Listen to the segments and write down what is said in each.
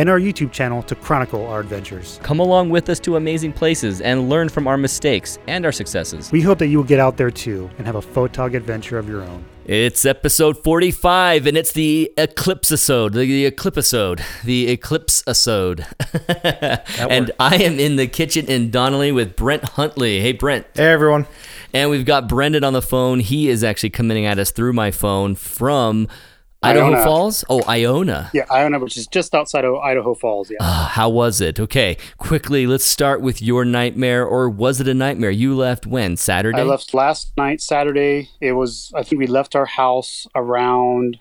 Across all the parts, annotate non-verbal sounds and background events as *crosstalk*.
and our YouTube channel to chronicle our adventures. Come along with us to amazing places and learn from our mistakes and our successes. We hope that you will get out there too and have a photog adventure of your own. It's episode 45, and it's the eclipse episode, the, the eclipse the eclipse episode. and I am in the kitchen in Donnelly with Brent Huntley. Hey, Brent. Hey, everyone. And we've got Brendan on the phone. He is actually coming at us through my phone from Idaho Iona. Falls? Oh, Iona. Yeah, Iona, which is just outside of Idaho Falls. Yeah. Uh, how was it? Okay, quickly, let's start with your nightmare, or was it a nightmare? You left when? Saturday? I left last night, Saturday. It was, I think we left our house around,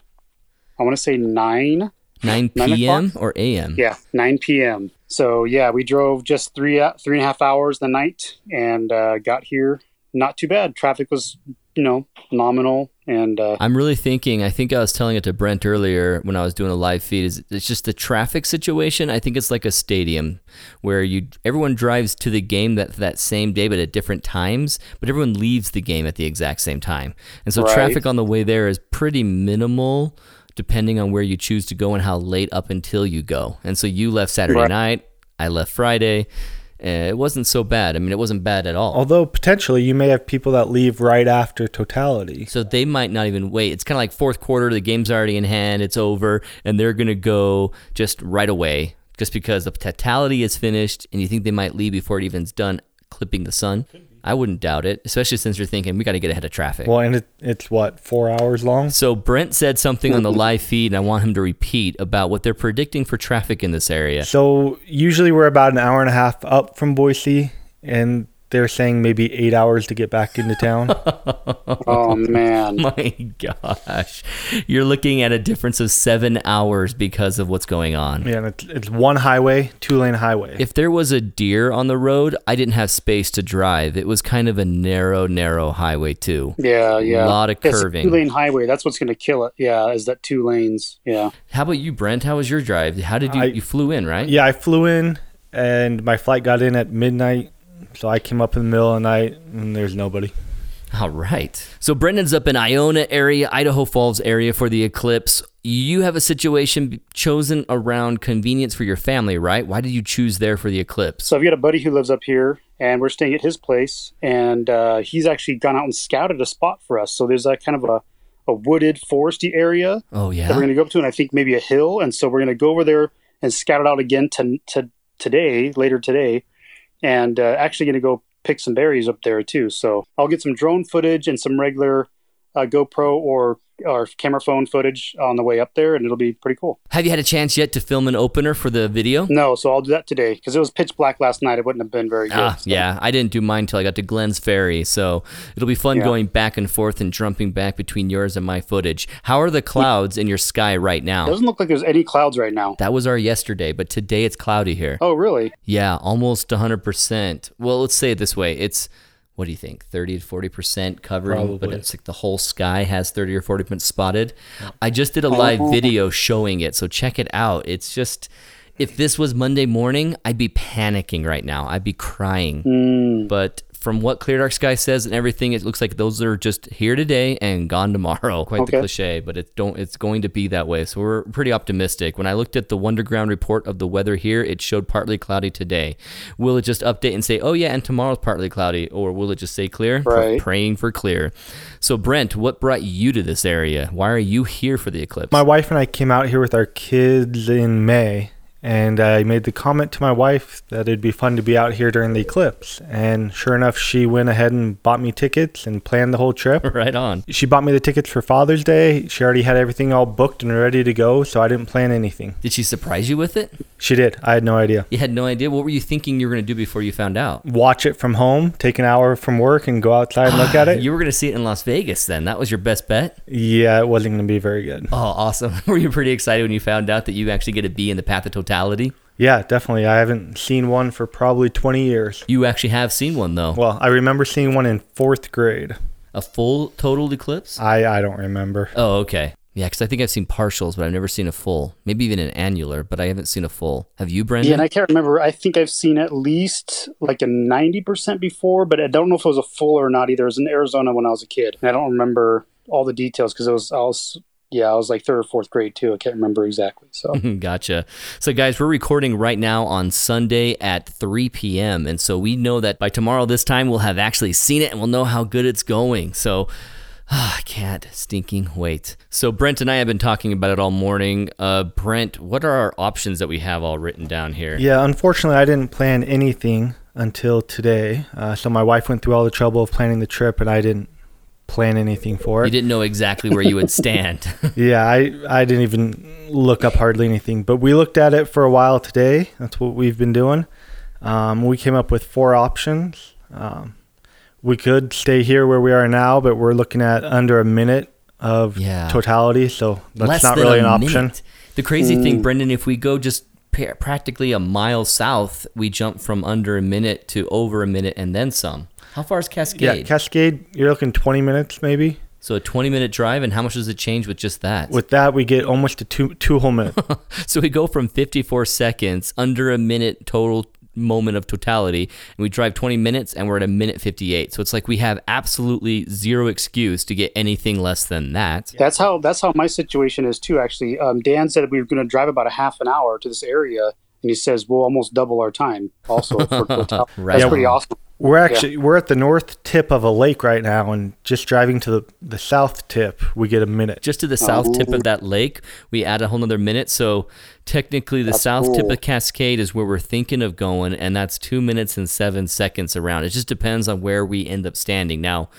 I want to say 9. 9 p.m. or a.m.? Yeah, 9 p.m. So, yeah, we drove just three, three and a half hours the night and uh, got here. Not too bad. Traffic was, you know, nominal. And uh, I'm really thinking. I think I was telling it to Brent earlier when I was doing a live feed. Is it's just the traffic situation? I think it's like a stadium where you everyone drives to the game that that same day, but at different times. But everyone leaves the game at the exact same time, and so Right. traffic on the way there is pretty minimal, depending on where you choose to go and how late up until you go. And so you left Saturday Right. night. I left Friday. Uh, it wasn't so bad. I mean, it wasn't bad at all. Although potentially you may have people that leave right after totality. So they might not even wait. It's kind of like fourth quarter, the game's already in hand, it's over, and they're going to go just right away just because the totality is finished and you think they might leave before it even's done clipping the sun. I wouldn't doubt it, especially since you're thinking we got to get ahead of traffic. Well, and it, it's what four hours long. so Brent said something on the *laughs* live feed, and I want him to repeat about what they're predicting for traffic in this area. So usually we're about an hour and a half up from Boise, and they're saying maybe eight hours to get back into town. *laughs* oh, man. *laughs* My gosh, you're looking at a difference of seven hours because of what's going on. yeah, and it's, it's one highway, two lane highway. If there was a deer on the road, I didn't have space to drive. It was kind of a narrow, narrow highway too. Yeah, yeah. A lot of It's curving. two lane highway. That's what's going to kill it. Yeah, is that two lanes. Yeah. How about you, Brent? How was your drive? How did you I- you flew in, right? yeah, I flew in, and my flight got in at midnight. So I came up in the middle of the night, and there's nobody. All right. So Brendan's up in Iona area, Idaho Falls area for the eclipse. You have a situation chosen around convenience for your family, right? Why did you choose there for the eclipse? So I've got a buddy who lives up here, and we're staying at his place, and uh, he's actually gone out and scouted a spot for us. So there's a kind of a, a wooded, foresty area Oh yeah. that we're going to go up to, and I think maybe a hill. And so we're going to go over there and scout it out again to, to today, later today, and uh, actually going to go pick some berries up there too. So I'll get some drone footage and some regular uh, GoPro or or camera phone footage on the way up there, and it'll be pretty cool. Have you had a chance yet to film an opener for the video? No, so I'll do that today because it was pitch black last night. It wouldn't have been very good. Ah, so. yeah. I didn't do mine until I got to Glenn's Ferry, so it'll be fun Yeah. going back and forth and jumping back between yours and my footage. How are the clouds in your sky right now? Doesn't look like there's any clouds right now. That was our yesterday, but today it's cloudy here. Oh, really? Yeah, almost 100%. Well, let's say it this way. It's what do you think? 30 to 40% covering, but it's like the whole sky has 30 or 40% spotted. I just did a live video showing it, so check it out. It's just if this was Monday morning, I'd be panicking right now. I'd be crying. Hmm. But from what Clear Dark Sky says and everything, it looks like those are just here today and gone tomorrow. *laughs* Quite the cliche, but it don't. It's going to be that way. So we're pretty optimistic. When I looked at the Wunderground report of the weather here, it showed partly cloudy today. Will it just update and say, "Oh yeah," and tomorrow's partly cloudy, or will it just say clear? Pr- Right. praying for clear. So Brent, what brought you to this area? Why are you here for the eclipse? My wife and I came out here with our kids in May, and I made the comment to my wife that it'd be fun to be out here during the eclipse. And sure enough, she went ahead and bought me tickets and planned the whole trip. *laughs* right on. She bought me the tickets for Father's Day. She already had everything all booked and ready to go, so I didn't plan anything. Did she surprise you with it? She did. I had no idea. You had no idea. What were you thinking you were going to do before you found out? Watch it from home, take an hour from work, and go outside and look at ah, it. You were going to see it in Las Vegas then. That was your best bet? Yeah, it wasn't going to be very good. Oh, awesome. *laughs* Were you pretty excited when you found out that you actually get to be in the path of totality? Yeah, definitely. I haven't seen one for probably 20 years. You actually have seen one though. Well, I remember seeing one in fourth grade. A full total eclipse? I, I don't remember. Oh, okay. Yeah, because I think I've seen partials, but I've never seen a full. Maybe even an annular, but I haven't seen a full. Have you, Brendan? Yeah, and I can't remember. I think I've seen at least like a 90% before, but I don't know if it was a full or not either. It was in Arizona when I was a kid. And I don't remember all the details because it was, I was, yeah, I was like third or fourth grade too. I can't remember exactly. So, *laughs* gotcha. So, guys, we're recording right now on Sunday at 3 p.m. And so we know that by tomorrow, this time, we'll have actually seen it and we'll know how good it's going. So, *sighs* I can't stinking wait. So Brent and I have been talking about it all morning. Uh, Brent, what are our options that we have all written down here? Yeah, unfortunately, I didn't plan anything until today. Uh, so my wife went through all the trouble of planning the trip, and I didn't plan anything for it. You didn't know exactly where you would stand. *laughs* Yeah, I, I didn't even look up hardly anything. But we looked at it for a while today. That's what we've been doing. Um, we came up with four options. Um, we could stay here where we are now, but we're looking at under a minute of Yeah. totality. So that's Less not really an option. minute. The crazy thing, Brendan, if we go just practically a mile south, we jump from under a minute to over a minute and then some. How far is Cascade? Yeah, Cascade, you're looking 20 minutes maybe. so a 20 minute drive, and how much does it change with just that? With that, we get almost to two two whole minutes. *laughs* So we go from 54 seconds, under a minute total moment of totality, and we drive 20 minutes and we're at a minute 58. So it's like we have absolutely zero excuse to get anything less than that. that's how, that's how my situation is too, actually. Um, Dan said we were going to drive about a half an hour to this area. And he says, we'll almost double our time also for *laughs* total. Right That's on. pretty awesome. We're actually we're at the north tip of a lake right now, and just driving to the, the south tip, we get a minute. Just to the south tip of oh. that lake, we add a whole nother minute. So technically, the That's south tip of Cascade is where we're thinking of going, and that's two minutes and seven seconds around. It just depends on where we end up standing. Now,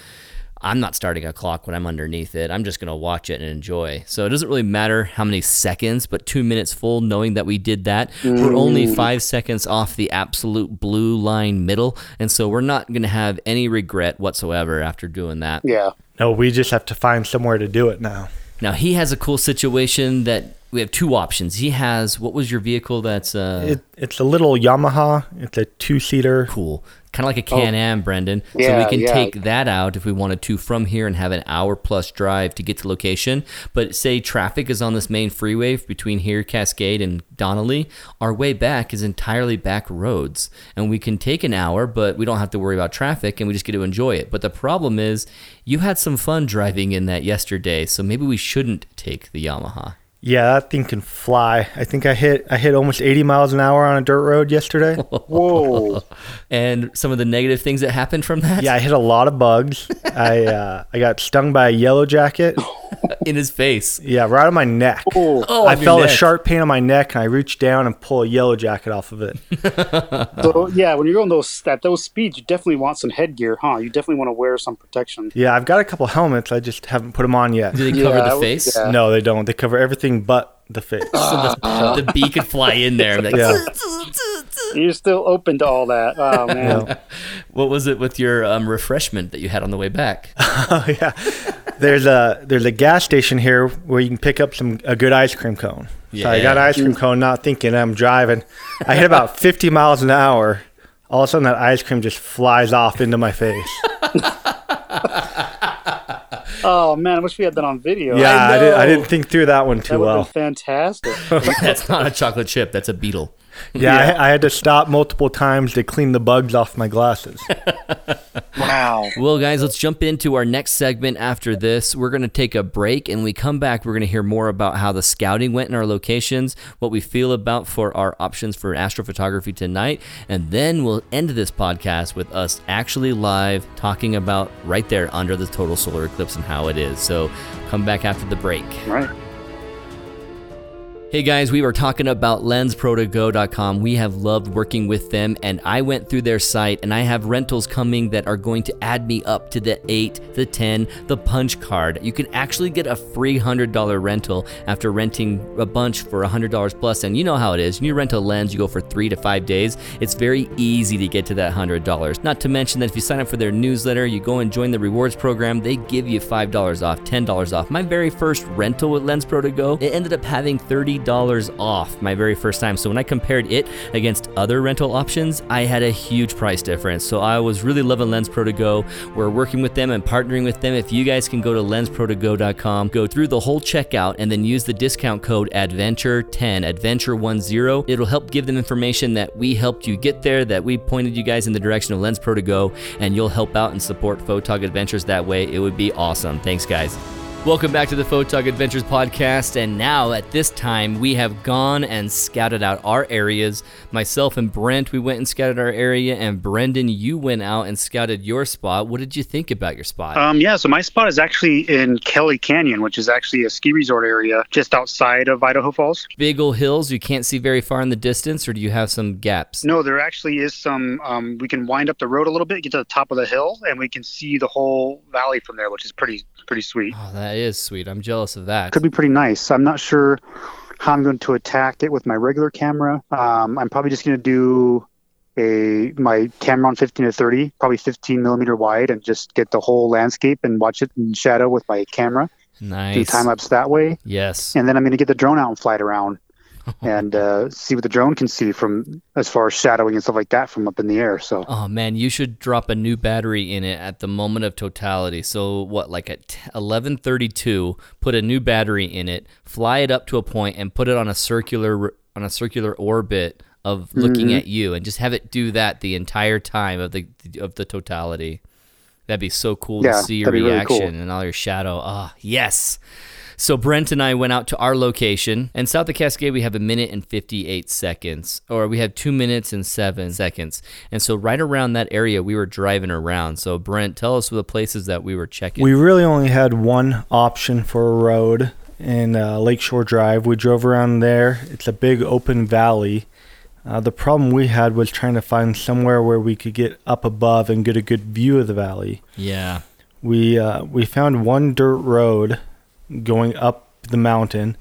I'm not starting a clock when I'm underneath it. I'm just going to watch it and enjoy. So it doesn't really matter how many seconds, but two minutes full, knowing that we did that. We're only Mm. five seconds off the absolute blue line middle. And so we're not going to have any regret whatsoever after doing that. Yeah. No, we just have to find somewhere to do it now. Now he has a cool situation that we have two options. He has what was your vehicle that's uh It, it's a little Yamaha. It's a two seater. cool. Kind of like a oh. Can-Am, Brendan. so we can yeah. take that out if we wanted to from here and have an hour plus drive to get to location. But say traffic is on this main freeway between here, Cascade, and Donnelly, our way back is entirely back roads. And we can take an hour, but we don't have to worry about traffic and we just get to enjoy it. But the problem is you had some fun driving in that yesterday, so maybe we shouldn't take the Yamaha. Yeah, that thing can fly. I think I hit I hit almost 80 miles an hour on a dirt road yesterday. *laughs* Whoa. *laughs* and some of the negative things that happened from that yeah, I hit a lot of bugs. *laughs* I uh, I got stung by a yellow jacket. *laughs* in his face. Yeah, right on my neck. Oh, Oh, I on your felt a sharp pain on my neck, and I reached down and pull a yellow jacket off of it. *laughs* so yeah, when you're going those at those speeds, you definitely want some headgear, huh? You definitely want to wear some protection. Yeah, I've got a couple helmets. I just haven't put them on yet. Did they cover Yeah, I the would- face? yeah. No, they don't. They cover everything but the face. *laughs* The bee could fly in there. and like, Yeah. You're still open to all that. Oh man. Yeah. What was it with your um, refreshment that you had on the way back? Oh yeah. There's a there's a gas station here where you can pick up some a good ice cream cone. Yeah. So I got an ice cream cone, not thinking I'm driving. I hit about *laughs* 50 miles an hour. All of a sudden, that ice cream just flies off into my face. *laughs* Oh man, I wish we had that on video. Yeah, I, did, I didn't think through that one too would have well. been fantastic. *laughs* That's not a chocolate chip. That's a beetle. Yeah, I, I had to stop multiple times to clean the bugs off my glasses. *laughs* wow. Well, guys, let's jump into our next segment after this. We're going to take a break and we come back. We're going to hear more about how the scouting went in our locations, what we feel about for our options for astrophotography tonight, and then we'll end this podcast with us actually live talking about right there under the total solar eclipse and how it is. So come back after the break. Right. Hey guys, we were talking about lensprotogo.com. We have loved working with them, and I went through their site and I have rentals coming that are going to add me up to the 8, the 10, the punch card. You can actually get a free $100 rental after renting a bunch for $100 plus. And you know how it is. When you rent a lens, you go for three to five days. It's very easy to get to that $100. Not to mention that if you sign up for their newsletter, you go and join the rewards program, they give you $5 off, $10 off. My very first rental with Lens it ended up having 30 $60 off my very first time. So when I compared it against other rental options, I had a huge price difference. So I was really loving Lens Pro to Go. We're working with them and partnering with them. If you guys can go to lensprotogo.com, go through the whole checkout, and then use the discount code ADVENTURE10, ADVENTURE10, it'll help give them information that we helped you get there, that we pointed you guys in the direction of Lens Pro to Go, and you'll help out and support Photog Adventures that way. It would be awesome. Thanks, guys. Welcome back to the Photog Adventures podcast. And now, at this time, we have gone and scouted out our areas. Myself and Brent, we went and scouted our area. And Brendan, you went out and scouted your spot. What did you think about your spot? Um, yeah, so my spot is actually in Kelly Canyon, which is actually a ski resort area just outside of Idaho Falls. Big ol' hills you can't see very far in the distance, or do you have some gaps? No, there actually is some. Um, we can wind up the road a little bit, get to the top of the hill, and we can see the whole valley from there, which is pretty pretty sweet. Oh, that is sweet. I'm jealous of that. Could be pretty nice. I'm not sure how I'm going to attack it with my regular camera. Um, I'm probably just going to do a my camera on 15 to 30, probably 15 millimeter wide, and just get the whole landscape and watch it in shadow with my camera. Nice. Do Nice. time lapse that way, Yes. and then I'm going to get the drone out and fly it around. *laughs* and uh, see what the drone can see from as far as shadowing and stuff like that from up in the air. So Oh man, you should drop a new battery in it at the moment of totality. So what, like at 11:32, put a new battery in it, fly it up to a point, and put it on a circular on a circular orbit of looking Mm-hmm. at you, and just have it do that the entire time of the of the totality. That'd be so cool to see your that'd really reaction cool. and all your shadow. Ah, yes. So Brent and I went out to our location, and south of Cascade we have a minute and 58 seconds, or we have two minutes and seven seconds. And so right around that area we were driving around. So Brent, tell us the places that we were checking. We really only had one option for a road in uh, Lakeshore Drive. We drove around there. It's a big open valley. Uh, the problem we had was trying to find somewhere where we could get up above and get a good view of the valley. yeah. We uh, we found one dirt road going up the mountain,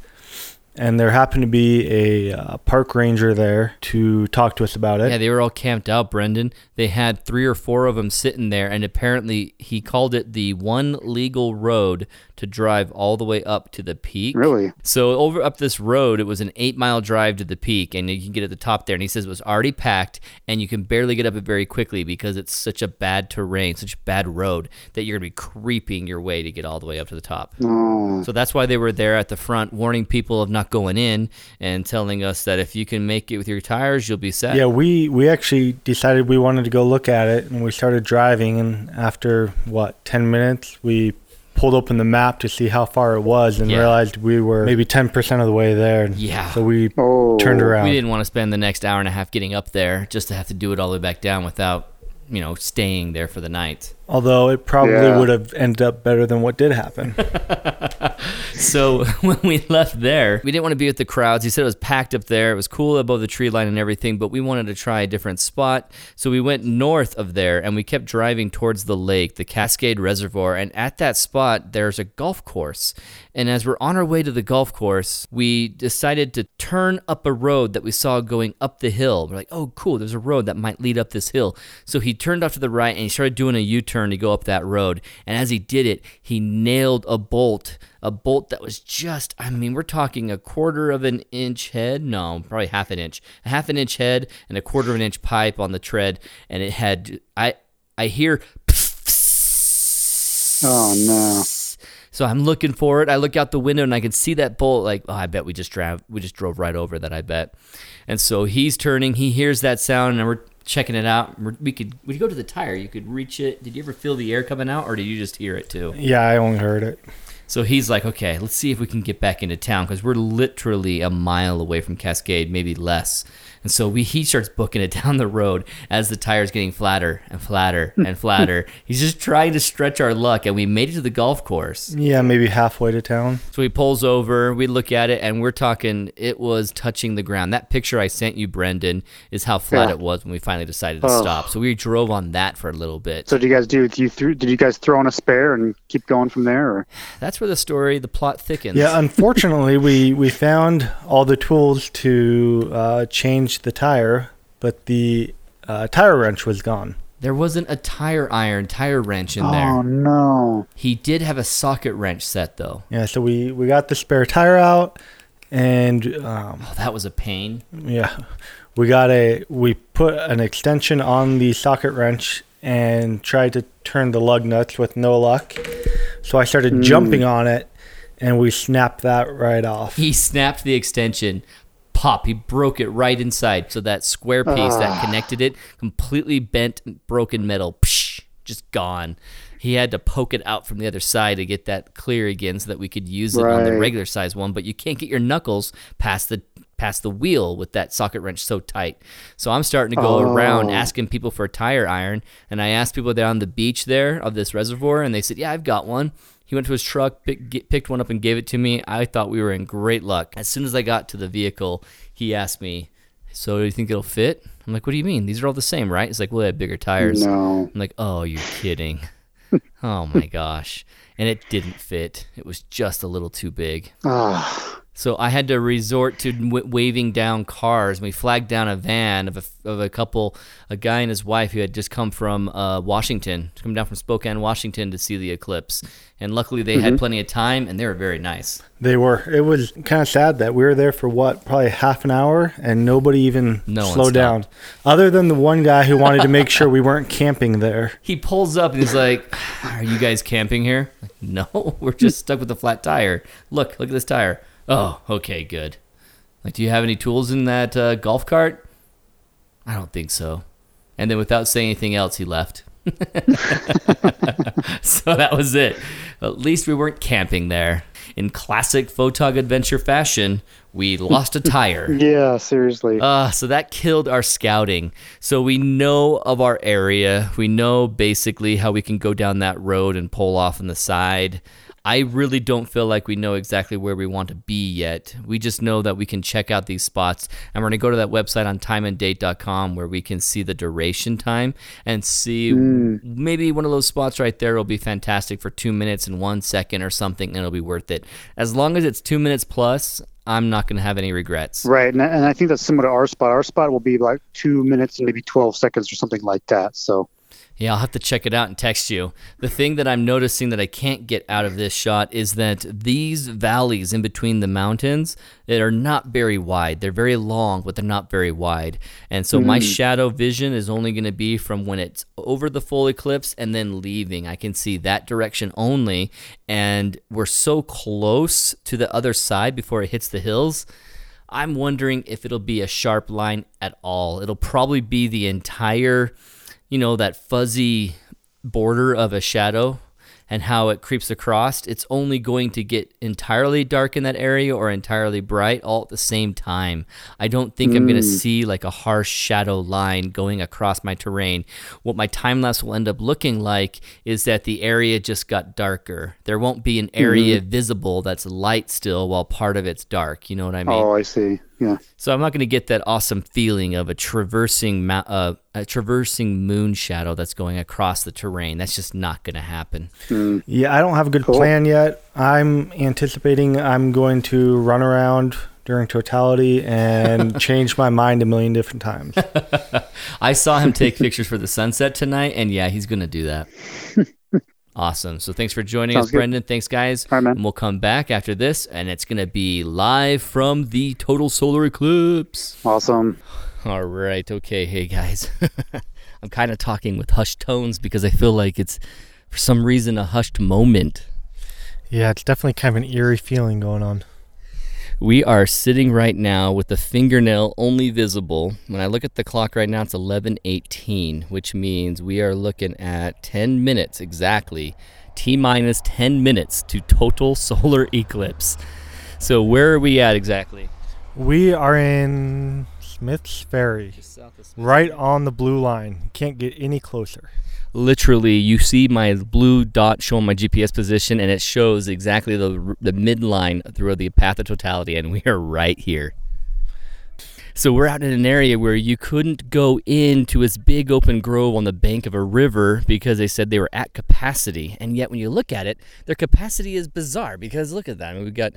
and there happened to be a uh, park ranger there to talk to us about it. Yeah, they were all camped out, Brendan. They had three or four of them sitting there, and apparently he called it the one legal road to drive all the way up to the peak. really, So over up this road, it was an eight mile drive to the peak, and you can get at the top there. And he says it was already packed, and you can barely get up it very quickly because it's such a bad terrain, such a bad road that you're gonna be creeping your way to get all the way up to the top. oh, So that's why they were there at the front, warning people of not going in and telling us that if you can make it with your tires, you'll be set. Yeah, we we actually decided we wanted to go look at it, and we started driving. And after what ten minutes, we pulled open the map to see how far it was, and Yeah. realized we were maybe ten percent of the way there. Yeah. So we oh, turned around. We didn't want to spend the next hour and a half getting up there just to have to do it all the way back down without, you know, staying there for the night. Although it probably Yeah. would have ended up better than what did happen. *laughs* *laughs* So *laughs* when we left there, we didn't want to be with the crowds. He said it was packed up there. It was cool above the tree line and everything, but we wanted to try a different spot. So we went north of there and we kept driving towards the lake, the Cascade Reservoir. And at that spot, there's a golf course. And as we're on our way to the golf course, we decided to turn up a road that we saw going up the hill. We're like, oh, cool, there's a road that might lead up this hill. So he turned off to the right and he started doing a U turn to go up that road. And as he did it, he nailed a bolt, a bolt that was just, I mean, we're talking a quarter of an inch head. No, probably half an inch. A half an inch head and a quarter of an inch pipe on the tread. And it had, I, I hear. oh no, So I'm looking for it. I look out the window and I can see that bolt. Like, oh, I bet we just drove. We just drove right over that. I bet. And so he's turning. He hears that sound, and we're checking it out. We're, could we could go to the tire. You could reach it. Did you ever feel the air coming out, or did you just hear it too? yeah, I only heard it. So he's like, okay, let's see if we can get back into town because we're literally a mile away from Cascade, maybe less. And so we he starts booking it *laughs* down the road as the tire's getting flatter and flatter *laughs* and flatter. He's just trying to stretch our luck, and we made it to the golf course. Yeah, maybe halfway to town. So he pulls over, we look at it, and we're talking, it was touching the ground. That picture I sent you, Brendan, is how flat Yeah. it was when we finally decided to Oh. stop. So we drove on that for a little bit. So did you guys do? Did you threw, Did you guys throw in a spare and keep going from there? Or? That's where the story, the plot thickens. Yeah, unfortunately, we we found all the tools to uh, change the tire, but the uh, tire wrench was gone. There wasn't a tire iron, tire wrench in there. Oh no! He did have a socket wrench set, though. Yeah, so we we got the spare tire out, and um, Oh, that was a pain. yeah, we got a we put an extension on the socket wrench and tried to turn the lug nuts with no luck. So I started jumping on it, and we snapped that right off. He snapped the extension. Pop. He broke it right inside. So that square piece that ah. connected it, completely bent, broken metal, psh, just gone. He had to poke it out from the other side to get that clear again, so that we could use it on the regular size one. But you can't get your knuckles past the past the wheel with that socket wrench so tight. So I'm starting to go around Oh. asking people for a tire iron, and I asked people down the beach there of this reservoir, and they said, "Yeah, I've got one." He went to his truck, pick, picked one up, and gave it to me. I thought we were in great luck. As soon as I got to the vehicle, he asked me, "So do you think it'll fit?" I'm like, "What do you mean? These are all the same, right?" He's like, "Well, they have bigger tires." No. I'm like, "Oh, you're kidding." oh my *laughs* gosh. And it didn't fit. It was just a little too big. Ah, So I had to resort to w- waving down cars. We flagged down a van of a, of a couple, a guy and his wife who had just come from uh, Washington, come down from Spokane, Washington to see the eclipse. And luckily they had plenty of time and they were very nice. They were. It was kind of sad that we were there for what, probably half an hour, and nobody even No slowed down, other than the one guy who wanted to make sure we weren't camping there. *laughs* He pulls up and he's like, Are you guys camping here? Like, no, *laughs* we're just stuck with a flat tire. Look, look at this tire. Oh, okay, good. Like, do you have any tools in that uh, golf cart? I don't think so. And then without saying anything else, he left. *laughs* so that was it. At least we weren't camping there. In classic Photog Adventure fashion, we lost a tire. *laughs* yeah, seriously. Uh, so that killed our scouting. So we know of our area. We know basically how we can go down that road and pull off on the side. I really don't feel like we know exactly where we want to be yet. We just know that we can check out these spots. And we're going to go to that website on timeanddate.com where we can see the duration time and see hmm. maybe one of those spots right there will be fantastic for two minutes and one second or something, and it'll be worth it. As long as it's two minutes plus, I'm not going to have any regrets. Right, and, and I think that's similar to our spot. Our spot will be like two minutes and maybe twelve seconds or something like that. So Yeah, I'll have to check it out and text you. The thing that I'm noticing that I can't get out of this shot is that these valleys in between the mountains that are not very wide. They're very long, but they're not very wide. And so my mm. shadow vision is only going to be from when it's over the full eclipse and then leaving. I can see that direction only, and we're so close to the other side before it hits the hills. I'm wondering if it'll be a sharp line at all. It'll probably be the entire you know, that fuzzy border of a shadow and how it creeps across, it's only going to get entirely dark in that area or entirely bright all at the same time. I don't think I'm going to hmm. see like a harsh shadow line going across my terrain. What my time lapse will end up looking like is that the area just got darker. There won't be an area hmm. visible that's light still while part of it's dark. You know what I mean? oh, I see. Yeah, So I'm not going to get that awesome feeling of a traversing mou- uh, a traversing moon shadow that's going across the terrain. That's just not going to happen. Yeah, I don't have a good Cool. plan yet. I'm anticipating I'm going to run around during totality and *laughs* change my mind a million different times. *laughs* I saw him take pictures for the sunset tonight, and yeah, he's going to do that. *laughs* Awesome. So thanks for joining Sounds us, good. Brendan. Thanks, guys. All right, man. And we'll come back after this, and it's going to be live from the total solar eclipse. awesome. All right. Okay. Hey, guys. *laughs* I'm kind of talking with hushed tones because I feel like it's, for some reason, a hushed moment. Yeah, it's definitely kind of an eerie feeling going on. We are sitting right now with the fingernail only visible. When I look at the clock right now, it's 11:18, which means we are looking at 10 minutes exactly, t minus 10 minutes to total *laughs* solar eclipse. So where are we at exactly? We are in Smith's Ferry, right on the blue line. Can't get any closer. Literally, you see my blue dot showing my GPS position, and it shows exactly the the midline through the path of totality, and *laughs* we are right here. So we're out in an area where you couldn't go into this big open grove on the bank of a river because they said they were at capacity. And yet when you look at it, their capacity is bizarre because look at that. I mean, we've got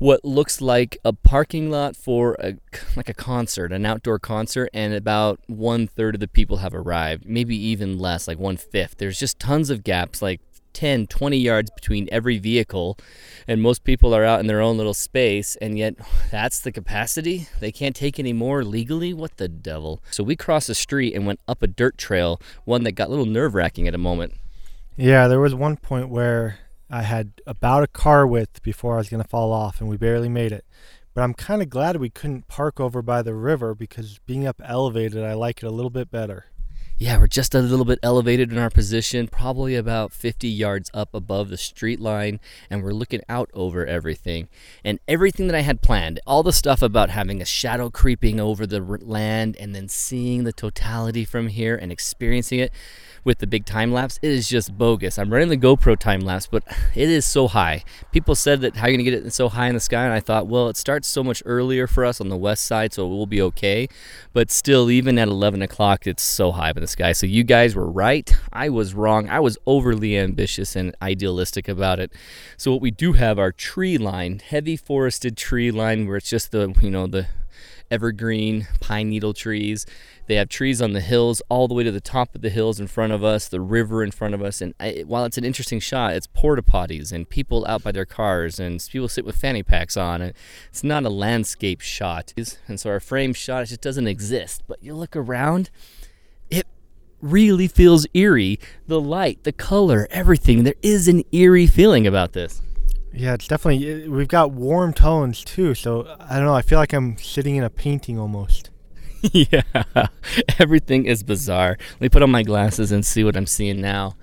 what looks like a parking lot for a *laughs* like a concert, an outdoor concert, and about one third of the people have arrived, maybe even less, like one fifth. There's just tons of gaps, like 10, 20 yards between every vehicle, and most people are out in their own little space, and yet *sighs* that's the capacity? They can't take any more legally? What the devil? So we crossed the street and went up a dirt trail, one that got a little nerve wracking at a moment. Yeah, there was one point where I had about a car width before I was going to fall off, and we barely made it. But I'm kind of glad we couldn't park over by the river because being up elevated, I like it a little bit better. Yeah, we're just a little bit elevated in our position, probably about 50 yards up above the street line, and we're looking out over everything. And everything that I had planned, all the stuff about having a shadow creeping over the land and then seeing the totality from here and experiencing it, with the big time lapse, it is just bogus. I'm running the GoPro time lapse, but *sighs* it is so high. People said that how are you gonna get it so high in the sky? And I thought, well, it starts so much earlier for us on the west side, so we'll be okay. But still, even at 11 o'clock, it's so high up the sky. So you guys were right. I was wrong. I was overly ambitious and idealistic about it. So what we do have our tree line, heavy forested tree line, where it's just the you know the evergreen pine needle trees. They have trees on the hills all the way to the top of the hills in front of us, the river in front of us. And I, while it's an interesting shot, it's porta potties and people out by their cars and people sit with fanny packs on. It's not a landscape shot. And so our frame shot just doesn't exist. But you look around, it really feels eerie. The light, the color, everything. There is an eerie feeling about this. Yeah, it's definitely. We've got warm tones too, so I don't know. I feel like I'm sitting in a painting almost. *laughs* yeah, everything is bizarre. Let me put on my glasses and see what I'm seeing now.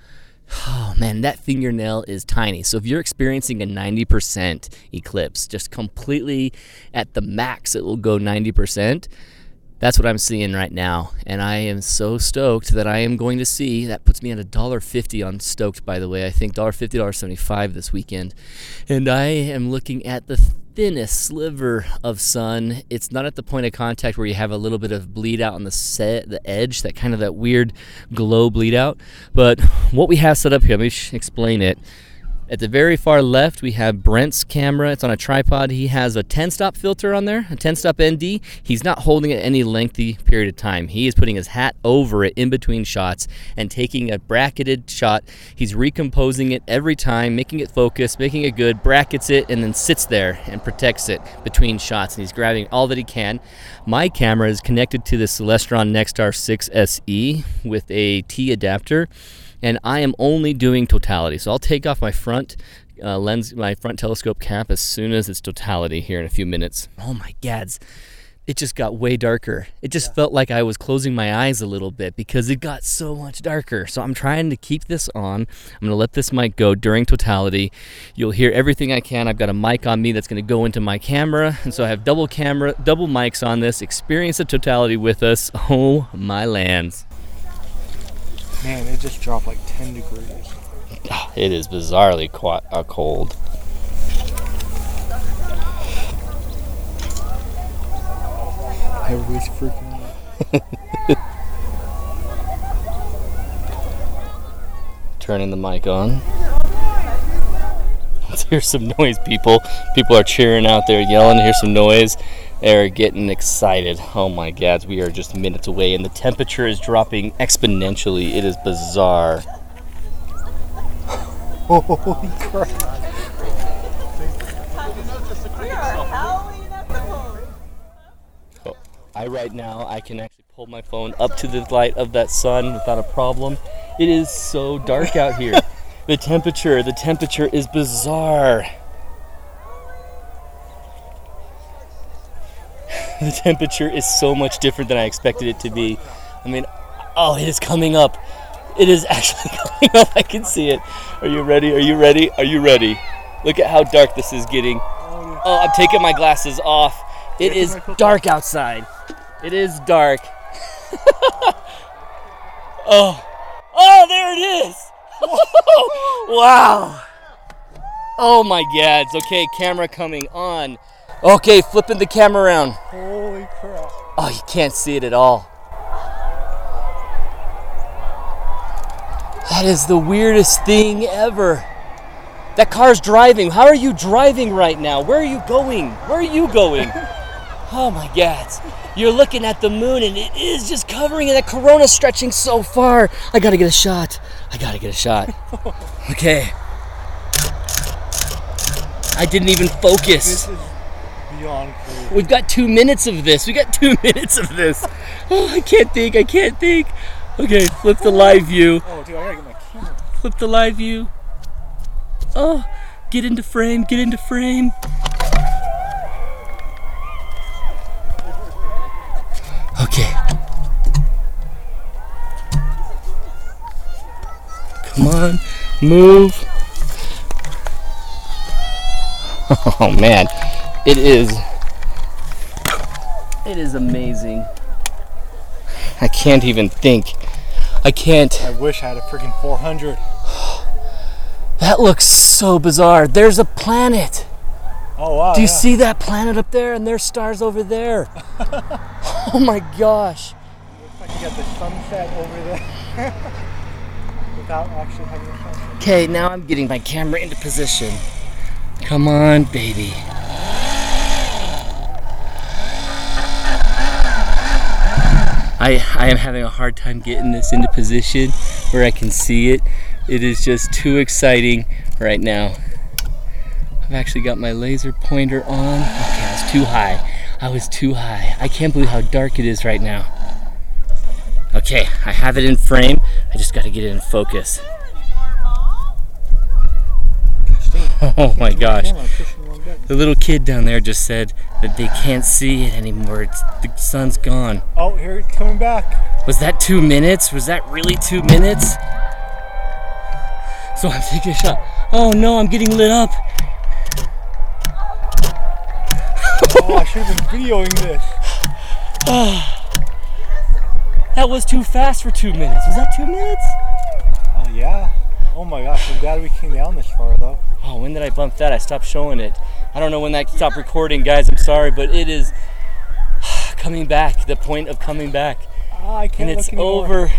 Oh man, that fingernail is tiny. So if you're experiencing a 90% eclipse, just completely at the max, it will go 90% that's what I'm seeing right now. And I am so stoked that I am going to see. That puts me at a dollar fifty on stoked, by the way. I think dollar fifty, dollar seventy five this weekend. And I am looking at the thinnest sliver of sun. It's not at the point of contact where you have a little bit of bleed out on the set, the edge, that kind of that weird glow bleed out. But what we have set up here, let me explain it. At the very far left, we have Brent's camera. It's on a tripod. He has a 10 stop filter on there, a 10 stop ND. He's not holding it any lengthy period of time. He is putting his hat over it in between shots and taking a bracketed shot. He's recomposing it every time, making it focus, making it good, brackets it, and then sits there and protects it between shots. And he's grabbing all that he can. My camera is connected to the Celestron Nexstar 6 SE with a T adapter and I am only doing totality. So I'll take off my front uh, lens, my front telescope cap as soon as it's totality here in a few minutes. Oh my gads. It just got way darker. It just yeah. felt like I was closing my eyes a little bit because it got so much darker. So I'm trying to keep this on. I'm going to let this mic go during totality. You'll hear everything I can. I've got a mic on me that's going to go into my camera. And so I have double camera, double mics on this. Experience the totality with us. *laughs* Oh my lands. Man, it just dropped like 10 degrees. *sighs* It is bizarrely quite, a cold. Everybody's freaking out. *laughs* Turning the mic on. *laughs* Let's hear some noise, people. People are cheering out there, yelling. Hear some noise. They're getting excited. Oh my god, we are just minutes away and the temperature is dropping exponentially. It is bizarre. *laughs* Holy crap. Oh, I right now I can actually pull my phone up to the light of that sun without a problem. It is so dark out here. *laughs* the temperature, the temperature is bizarre. *laughs* the temperature is so much different than I expected it to be. I mean, oh, it is coming up. It is *laughs* actually coming up. I can see it. Are you ready? Are you ready? Are you ready? Look at how dark this is getting. Oh, I'm taking my glasses off. It is dark outside. It is dark. *laughs* oh. Oh, there it is. wow. Oh my gads. Okay, camera coming on. Okay, flipping the camera around. Holy crap. Oh, you can't see it at all. That is the weirdest thing ever. That car's driving. How are you driving right now? Where are you going? Where are you going? *laughs* oh my god. You're looking at the moon and it is just covering and that corona stretching so far. I gotta get a shot. I gotta get a shot. *laughs* Okay. I didn't even focus. We've got two minutes of this. We got two *laughs* minutes of this. Oh, I can't think. I can't think. Okay, flip the live view. Oh, dude, I gotta get my camera. Flip the live view. Oh, get into frame. Get into frame. Okay. Come on, move. *laughs* Oh man, it is. It is amazing. I can't even think. I can't. I wish I had a freaking 400. *sighs* That looks so bizarre. There's a planet. Oh wow. Do you yeah. see that planet up there? And there's stars over there. *laughs* oh my gosh. Looks like you got the sunset over there. *laughs* Without actually having a sunset. Okay, now I'm getting my camera into position. Come on, baby. I, I am having a hard time getting this into position where I can see it. It is just too exciting right now. I've actually got my laser pointer on. Okay, I was too high. I was too high. I can't believe how dark it is right now. Okay, I have it in frame. I just got to get it in focus. *laughs* Oh my gosh. The little kid down there just said that they can't see it anymore. It's, the sun's gone. Oh, here it's coming back. Was that two minutes? Was that really two minutes? So I'm taking a shot. Oh no, I'm getting lit up. Oh, I should have been videoing this. *sighs* That was too fast for two minutes. Was that two minutes? Oh yeah. Oh my gosh, I'm glad we came down this far though. Oh, when did I bump that? I stopped showing it. I don't know when that stopped recording, guys. I'm sorry, but it is *sighs* coming back. The point of coming back. Ah, I can't and it's over.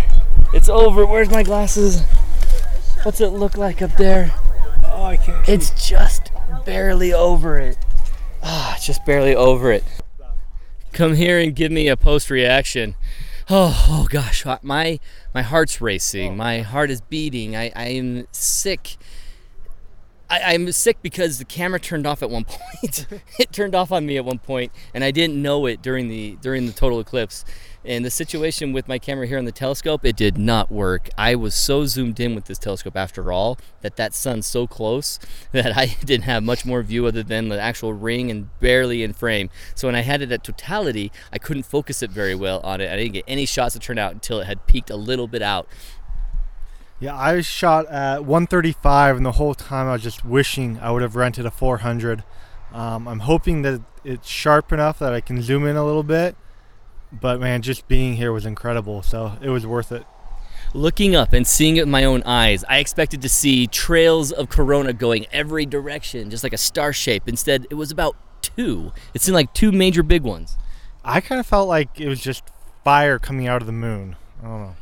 It's over. Where's my glasses? What's it look like up there? Oh, I can't. see. It's just barely over it. Ah, it's just barely over it. Come here and give me a post reaction. Oh, oh gosh, my my heart's racing. My heart is beating. I, I am sick. I, I'm sick because the camera turned off at one *laughs* point. it turned off on me at one point, and I didn't know it during the during the total eclipse. And the situation with my camera here on the telescope, it did not work. I was so zoomed in with this telescope after all that that sun's so close *laughs* that I didn't have much more view other than the actual ring and barely in frame. So when I had it at totality, I couldn't focus it very well on it. I didn't get any shots that turned out until it had peaked a little bit out. Yeah, I shot at 135, and the whole time I was just wishing I would have rented a 400. Um, I'm hoping that it's sharp enough that I can zoom in a little bit. But man, just being here was incredible, so it was worth it. Looking up and seeing it with my own eyes, I expected to see trails of corona going every direction, just like a star shape. Instead, it was about two. It seemed like two major big ones. I kind of felt like it was just fire coming out of the moon. I don't know.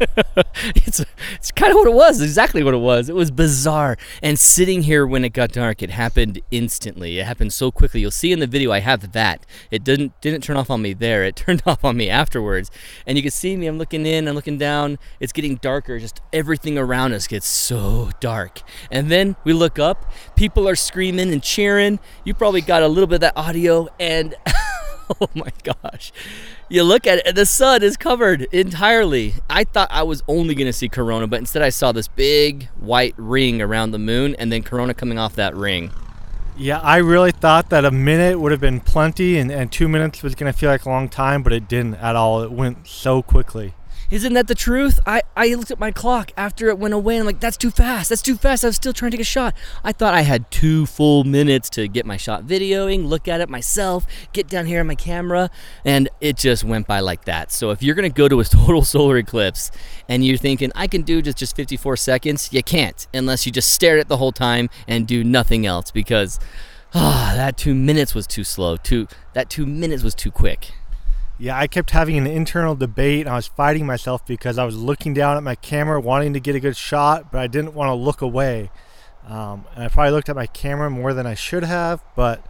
*laughs* it's it's kind of what it was, exactly what it was. It was bizarre. And sitting here when it got dark, it happened instantly. It happened so quickly. You'll see in the video I have that. It didn't didn't turn off on me there. It *laughs* turned off on me afterwards. And you can see me. I'm looking in. I'm looking down. It's getting darker. Just everything around us gets so dark. And then we look up. People are screaming and cheering. You probably got a little bit of that audio and. *laughs* Oh my gosh. You look at it, the sun is covered entirely. I thought I was only going to see Corona, but instead I saw this big white ring around the moon and then Corona coming off that ring. Yeah, I really thought that a minute would have been plenty and, and two minutes was going to feel like a long time, but it didn't at all. It went so quickly. Isn't that the truth? I, I looked at my clock after it went away and I'm like, that's too fast. That's too fast. I was still trying to take a shot. I thought I had two full minutes to get my shot videoing, look at it myself, get down here on my camera, and it just went by like that. So if you're going to go to a *laughs* total solar eclipse and you're thinking, I can do just, just 54 seconds, you can't unless you just stare at it the whole time and do nothing else because ah, that two minutes was too slow. Two, that two minutes was too quick. Yeah, I kept having an internal debate. I was fighting myself because I was looking down at my camera, wanting to get a good shot, but I didn't want to look away. Um, and I probably looked at my camera more than I should have, but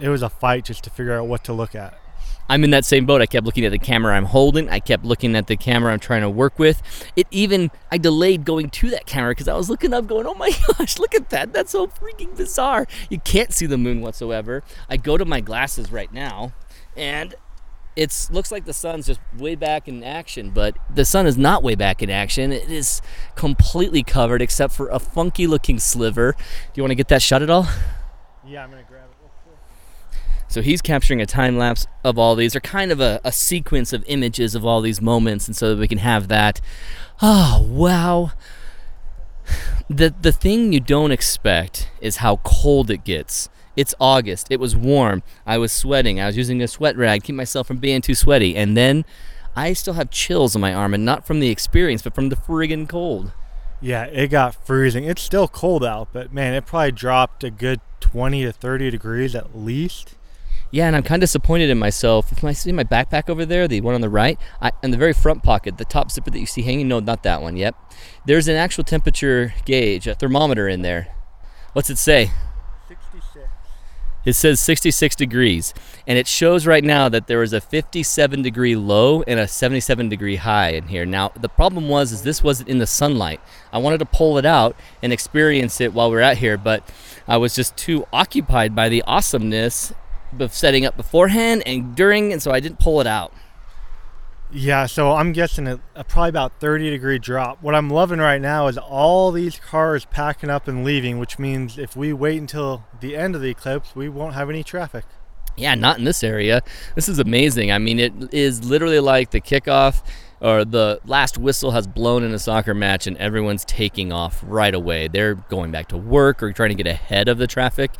it was a fight just to figure out what to look at. I'm in that same boat. I kept looking at the camera I'm holding. I kept looking at the camera I'm trying to work with. It even, I delayed going to that camera because I was looking up going, oh my *laughs* gosh, look at that. That's so freaking bizarre. You can't see the moon whatsoever. I go to my glasses right now and it looks like the sun's just way back in action, but the sun is not way back in action. It is completely covered except for a funky looking sliver. Do you want to get that shot at all? Yeah, I'm going to grab it. So he's capturing a time lapse of all these, or kind of a, a sequence of images of all these moments, and so that we can have that. Oh, wow. *sighs* The, the thing you don't expect is how cold it gets. It's August. It was warm. I was sweating. I was using a sweat rag to keep myself from being too sweaty. And then I still have chills on my arm, and not from the experience, but from the friggin' cold. Yeah, it got freezing. It's still cold out, but man, it probably dropped a good 20 to 30 degrees at least. Yeah, and I'm kind of disappointed in myself. If I see my backpack over there, the one on the right, I, in the very front pocket, the top zipper that you see hanging, no, not that one. Yep. There's an actual temperature gauge, a thermometer in there. What's it say? 66. It says 66 degrees, and it shows right now that there was a 57 degree low and a 77 degree high in here. Now, the problem was is this wasn't in the sunlight. I wanted to pull it out and experience it while we are out here, but I was just too occupied by the awesomeness of setting up beforehand and during, and so I didn't pull it out. Yeah, so I'm guessing a, a, probably about 30 degree drop. What I'm loving right now is all these cars packing up and leaving, which means if we wait until the end of the eclipse, we won't have any traffic. Yeah, not in this area. This is amazing. I mean, it is literally like the kickoff or the last whistle has blown in a soccer match and everyone's taking off right away. They're going back to work or trying to get ahead of the traffic.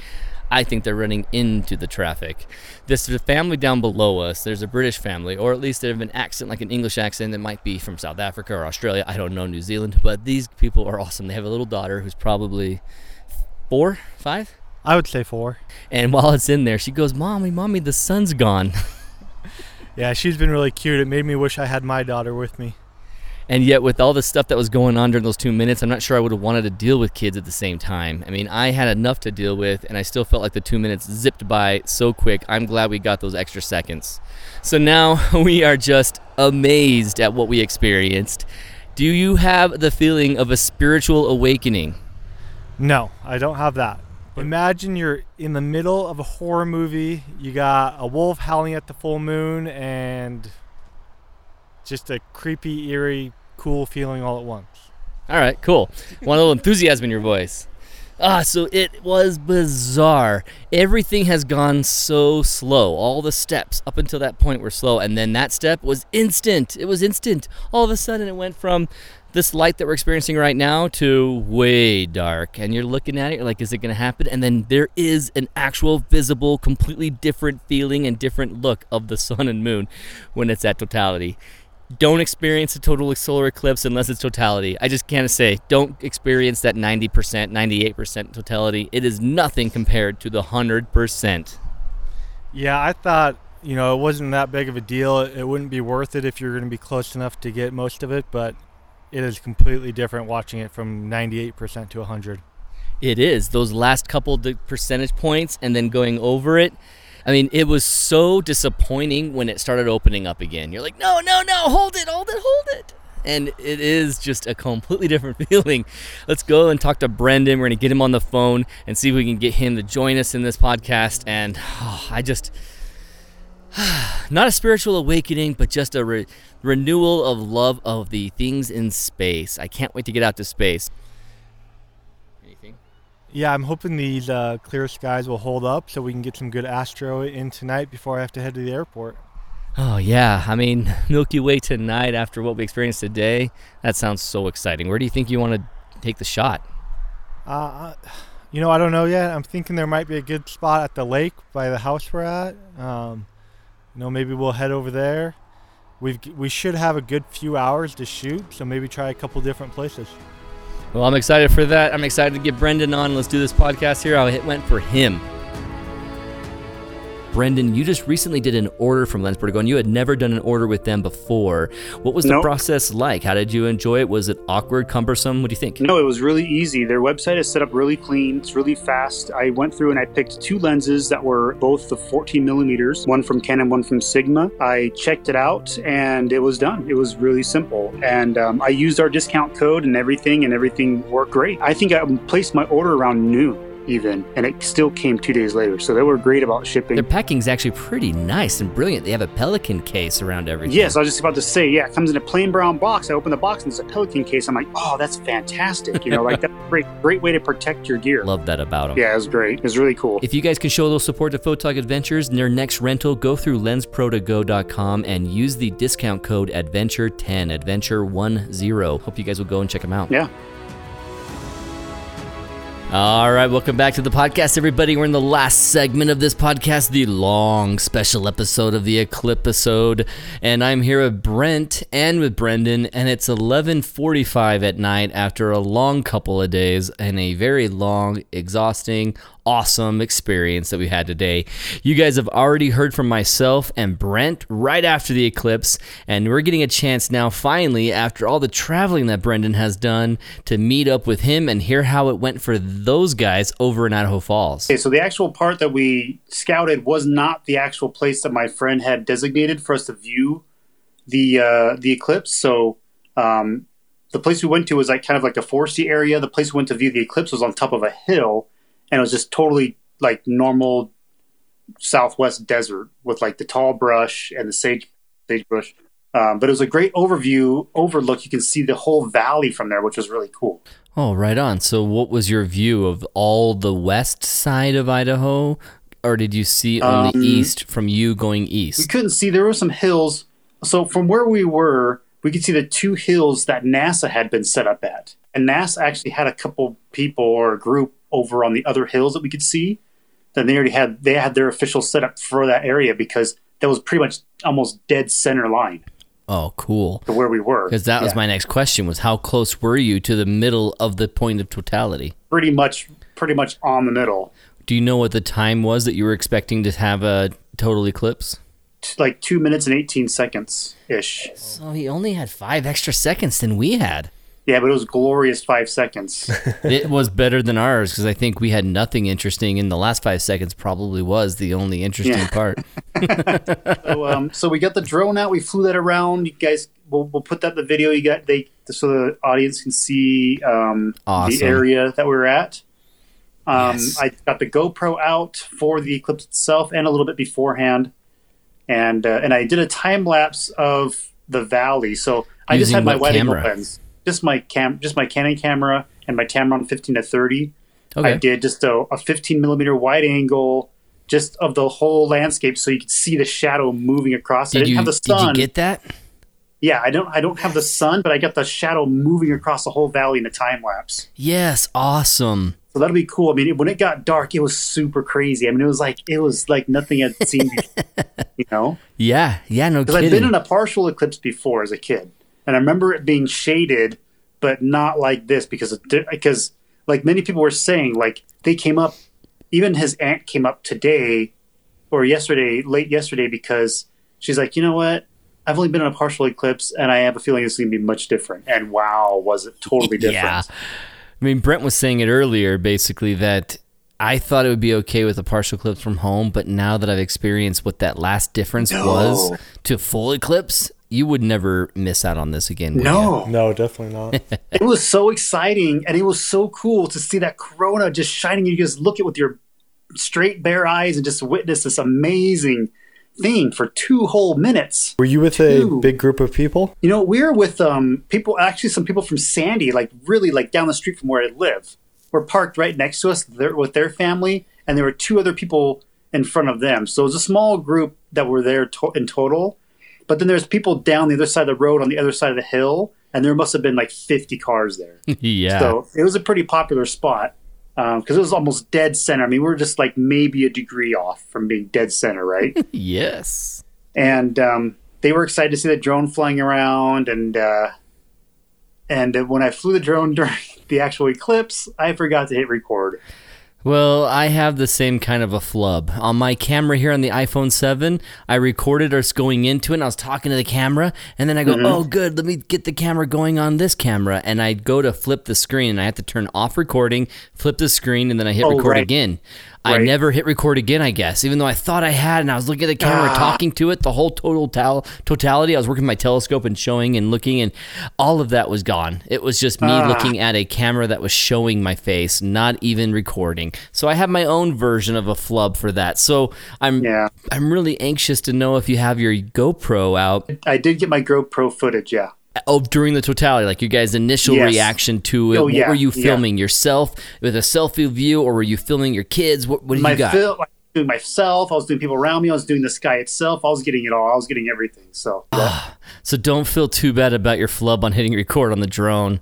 I think they're running into the traffic. This family down below us. There's a British family, or at least they have an accent like an English accent that might be from South Africa or Australia. I don't know New Zealand, but these people are awesome. They have a little daughter who's probably four, five. I would say four. And while it's in there, she goes, "Mommy, mommy, the sun's gone." *laughs* yeah, she's been really cute. It made me wish I had my daughter with me. And yet, with all the stuff that was going on during those two minutes, I'm not sure I would have wanted to deal with kids at the same time. I mean, I had enough to deal with, and I still felt like the two minutes zipped by so quick. I'm glad we got those extra seconds. So now *laughs* we are just amazed at what we experienced. Do you have the feeling of a spiritual awakening? No, I don't have that. Imagine you're in the middle of a horror movie. You got a wolf howling at the full moon and just a creepy, eerie cool feeling all at once. All right, cool. One little enthusiasm in your voice. Ah, so it was bizarre. Everything has gone so slow. All the steps up until that point were slow, and then that step was instant. It was instant. All of a sudden, it went from this light that we're experiencing right now to way dark. And you're looking at it, you're like, is it going to happen? And then there is an actual, visible, completely different feeling and different look of the *laughs* sun and moon when it's at totality don't experience a total solar eclipse unless it's totality. I just can't say don't experience that 90%, 98% totality. It is nothing compared to the 100%. Yeah, I thought, you know, it wasn't that big of a deal. It wouldn't be worth it if you're going to be close enough to get most of it, but it is completely different watching it from 98% to 100. It is. Those last couple percentage points and then going over it I mean, it was so disappointing when it started opening up again. You're like, no, no, no, hold it, hold it, hold it. And it is just a completely *laughs* different feeling. Let's go and talk to Brendan. We're going to get him on the phone and see if we can get him to join us in this podcast. And oh, I just, *sighs* not a spiritual awakening, but just a re- renewal of love of the things in space. I can't wait to get out to space. Yeah, I'm hoping these uh, clear skies will hold up so we can get some good astro in tonight before I have to head to the airport. Oh, yeah. I mean, *laughs* Milky Way tonight after what we experienced today, that sounds so exciting. Where do you think you want to take the shot? Uh, you know, I don't know yet. I'm thinking there might be a good spot at the lake by the house we're at. Um, you know, maybe we'll head over there. We we should have a good few hours to shoot, so maybe try a couple different places. Well, I'm excited for that. I'm excited to get Brendan on. Let's do this podcast here. It went for him. Brendan, you just recently did an order from Lens Pro and you had never done an order with them before. What was the Nope. process like? How did you enjoy it? Was it awkward, cumbersome? What do you think? No, it was really easy. Their website is set up really clean. It's really fast. I went through and I picked two lenses that were both the 14 millimeters, one from Canon, one from Sigma. I checked it out and it was done. It was really simple. And um, I used our discount code and everything, and everything worked great. I think I placed my order around noon even, and it still came two days later. So they were great about shipping. Their packing's actually pretty nice and brilliant. They have a pelican case around everything. Yes, I was just about to say, yeah, it comes in a plain brown box. I open the box and it's a Pelican case. I'm like, oh, that's fantastic. You know, like *laughs* that's a great, great way to protect your gear. Love that about them. Yeah, it was great. It was really cool. If you guys can show a little support to Photog Adventures in their next rental, go through lensprotogo.com and use the discount code adventure10, adventure10. Hope you guys will go and check them out. Yeah. All right, welcome back to the podcast, everybody. We're in the last segment of this podcast, the long special episode of the Eclipse episode, and I'm here with Brent and with Brendan, and it's 11:45 at night after a long couple of days and a very long, exhausting, awesome experience that we had today. You guys have already heard from myself and Brent right after the eclipse, and we're getting a chance now, finally, after all the traveling that Brendan has done, to meet up with him and hear how it went for those guys over in Idaho Falls. Okay, so the actual part that we scouted was not the actual place that my friend had designated for us to view the uh, the eclipse. So um, the place we went to was like kind of like a foresty area. The place we went to view the eclipse was on top of a hill, and it was just totally like normal southwest desert with like the tall brush and the sage sagebrush. Um, but it was a great overview overlook. You can see the whole valley from there, which was really cool. Oh, right on. So, what was your view of all the west side of Idaho? Or did you see only Um, east from you going east? we couldn't see there were some hills so from where we were we could see the two hills that nasa had been set up at and nasa actually had a couple people or a group over on the other hills that we could see then they already had they had their official setup for that area because that was pretty much almost dead center line Oh, cool. to where we were Because that was my next question: was how close were you to the middle of the point of totality? pretty much pretty much on the middle Do you know what the time was that you were expecting to have a total eclipse? Like two minutes and 18 seconds ish So he only had five extra seconds than we had. Yeah but it was glorious five seconds *laughs* it was better than ours because I think we had nothing interesting, in the last five seconds probably was the only interesting Yeah. part. *laughs* so, um, so we got the drone out. We flew that around. You guys, we'll, we'll put that in the video. You got they so the audience can see um, Awesome. the area that we were at. Um, Yes. I got the GoPro out for the eclipse itself and a little bit beforehand, and uh, and I did a time lapse of the valley. So I just had my angle camera? lens, just my cam, just my Canon camera and my Tamron 15 to 30. I did just a, a 15 millimeter wide angle, just of the whole landscape, so you could see the shadow moving across. I Did didn't you have the sun. did you get that? yeah, I don't. I don't have the sun, but I got the shadow moving across the whole valley in a time lapse. Yes, awesome. So that'll be cool. I mean, when it got dark, it was super crazy. I mean, it was like it was like nothing I'd seen before. *laughs* you know, Yeah, yeah, no because I've been in a partial eclipse before as a kid, and I remember it being shaded, but not like this because because like many people were saying, like they came up. Even his aunt came up today or yesterday, late yesterday, because she's like, you know what? I've only been in a partial eclipse, and I have a feeling it's going to be much different. And wow, was it totally different? Yeah. I mean, Brent was saying it earlier, basically, that I thought it would be okay with a partial eclipse from home, but now that I've experienced what that last difference No. was to full eclipse, you would never miss out on this again. would you? No, No, definitely not. *laughs* it was so exciting and it was so cool to see that corona just shining you just look at it with your straight bare eyes and just witness this amazing thing for two whole minutes Were you with a big group of people? you know we're with um people actually some people from sandy like really like down the street from where i live were parked right next to us there with their family and there were two other people in front of them so it was a small group that were there to- in total but then there's people down the other side of the road on the other side of the hill and there must have been like 50 cars there *laughs* yeah. so it was a pretty popular spot because it was almost dead center. I mean, we were just like maybe a degree off from being dead center, right? *laughs* yes. and um, they were excited to see the drone flying around. And uh, and when I flew the drone *laughs* during the actual eclipse, I forgot to hit record. Well, I have the same kind of a flub. On my camera here on the iPhone 7, I recorded us going into it and I was talking to the camera and then I go, Mm-hmm. "Oh, good, let me get the camera going on this camera." And I go to flip the screen and I have to turn off recording, flip the screen and then I hit Oh, record right. again. I never hit record again, I guess, even though I thought I had and I was looking at the camera Ah. talking to it, the whole total tal- totality. I was working my telescope and showing and looking and all of that was gone. It was just me Ah. looking at a camera that was showing my face, not even recording. So I have my own version of a flub for that. So I'm Yeah. I'm really anxious to know if you have your GoPro out I did get my GoPro footage. Yeah. Oh during the totality, like your guys' initial Yes. reaction to it. Oh, what yeah, were you yeah. filming yourself with a selfie view, or were you filming your kids? What, what do my you got? fil- I was doing myself. I was doing people around me. I was doing the sky itself. I was getting it all. I was getting everything. So ah, so don't feel too bad about your flub on hitting record on the drone.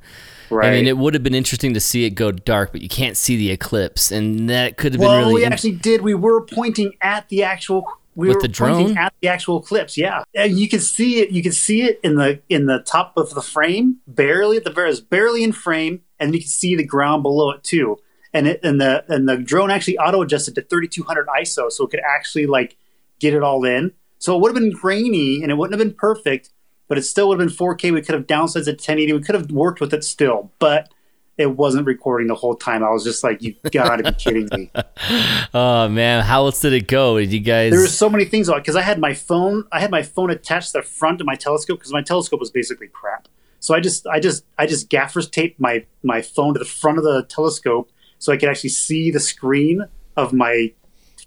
right. I mean, it would have been interesting to see it go dark, but you can't see the eclipse, and that could have been really. well, we actually did. We were pointing at the actual. We With were the drone? at the actual clips. Yeah, and you can see it. You can see it in the in the top of the frame, barely at the very, barely in frame, and you can see the ground below it too. And it and the and the drone actually auto adjusted to 3200 ISO, so it could actually like get it all in. So it would have been grainy and it wouldn't have been perfect, but it still would have been 4K. We could have downsized it to 1080. We could have worked with it still, but it wasn't recording the whole time. I was just like, you gotta be kidding me. *laughs* oh man, how else did it go? Did you guys? There were so many things on because I had my phone. I had my phone attached to the front of my telescope because my telescope was basically crap. So I just, I just, I just gaffers taped my my phone to the front of the telescope so I could actually see the screen of my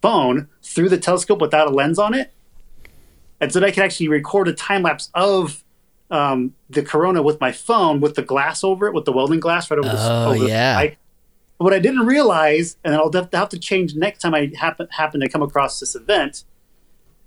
phone through the telescope without a lens on it, and so that I could actually record a time lapse of um, the corona with my phone with the glass over it, with the welding glass right over the. Oh, over the yeah. spike. What I didn't realize, and I'll have to have to change next time I happen happen to come across this event,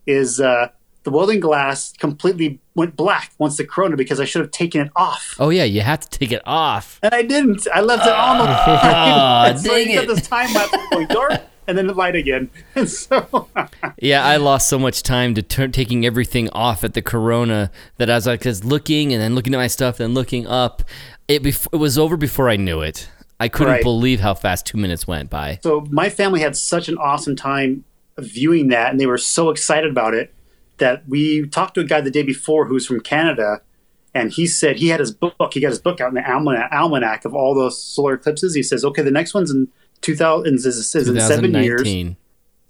is uh, the welding glass completely went black once the corona because I should have taken it off. oh yeah, you have to take it off. And I didn't. I left it on the *laughs* *laughs* so dang it. this time lapse going dark and then the light again. *laughs* And so *laughs* Yeah, I lost so much time to turn taking everything off at the Corona that I was like, just looking and then looking at my stuff, then looking up. It bef- it was over before I knew it. I couldn't Right. believe how fast two minutes went by. so my family had such an awesome time viewing that and they were so excited about it that we talked to a guy the day before who was from Canada and he said he had his book he got his book out in the almanac, almanac of all those solar eclipses he says okay the next one's in 2000 is, is in seven years 2019.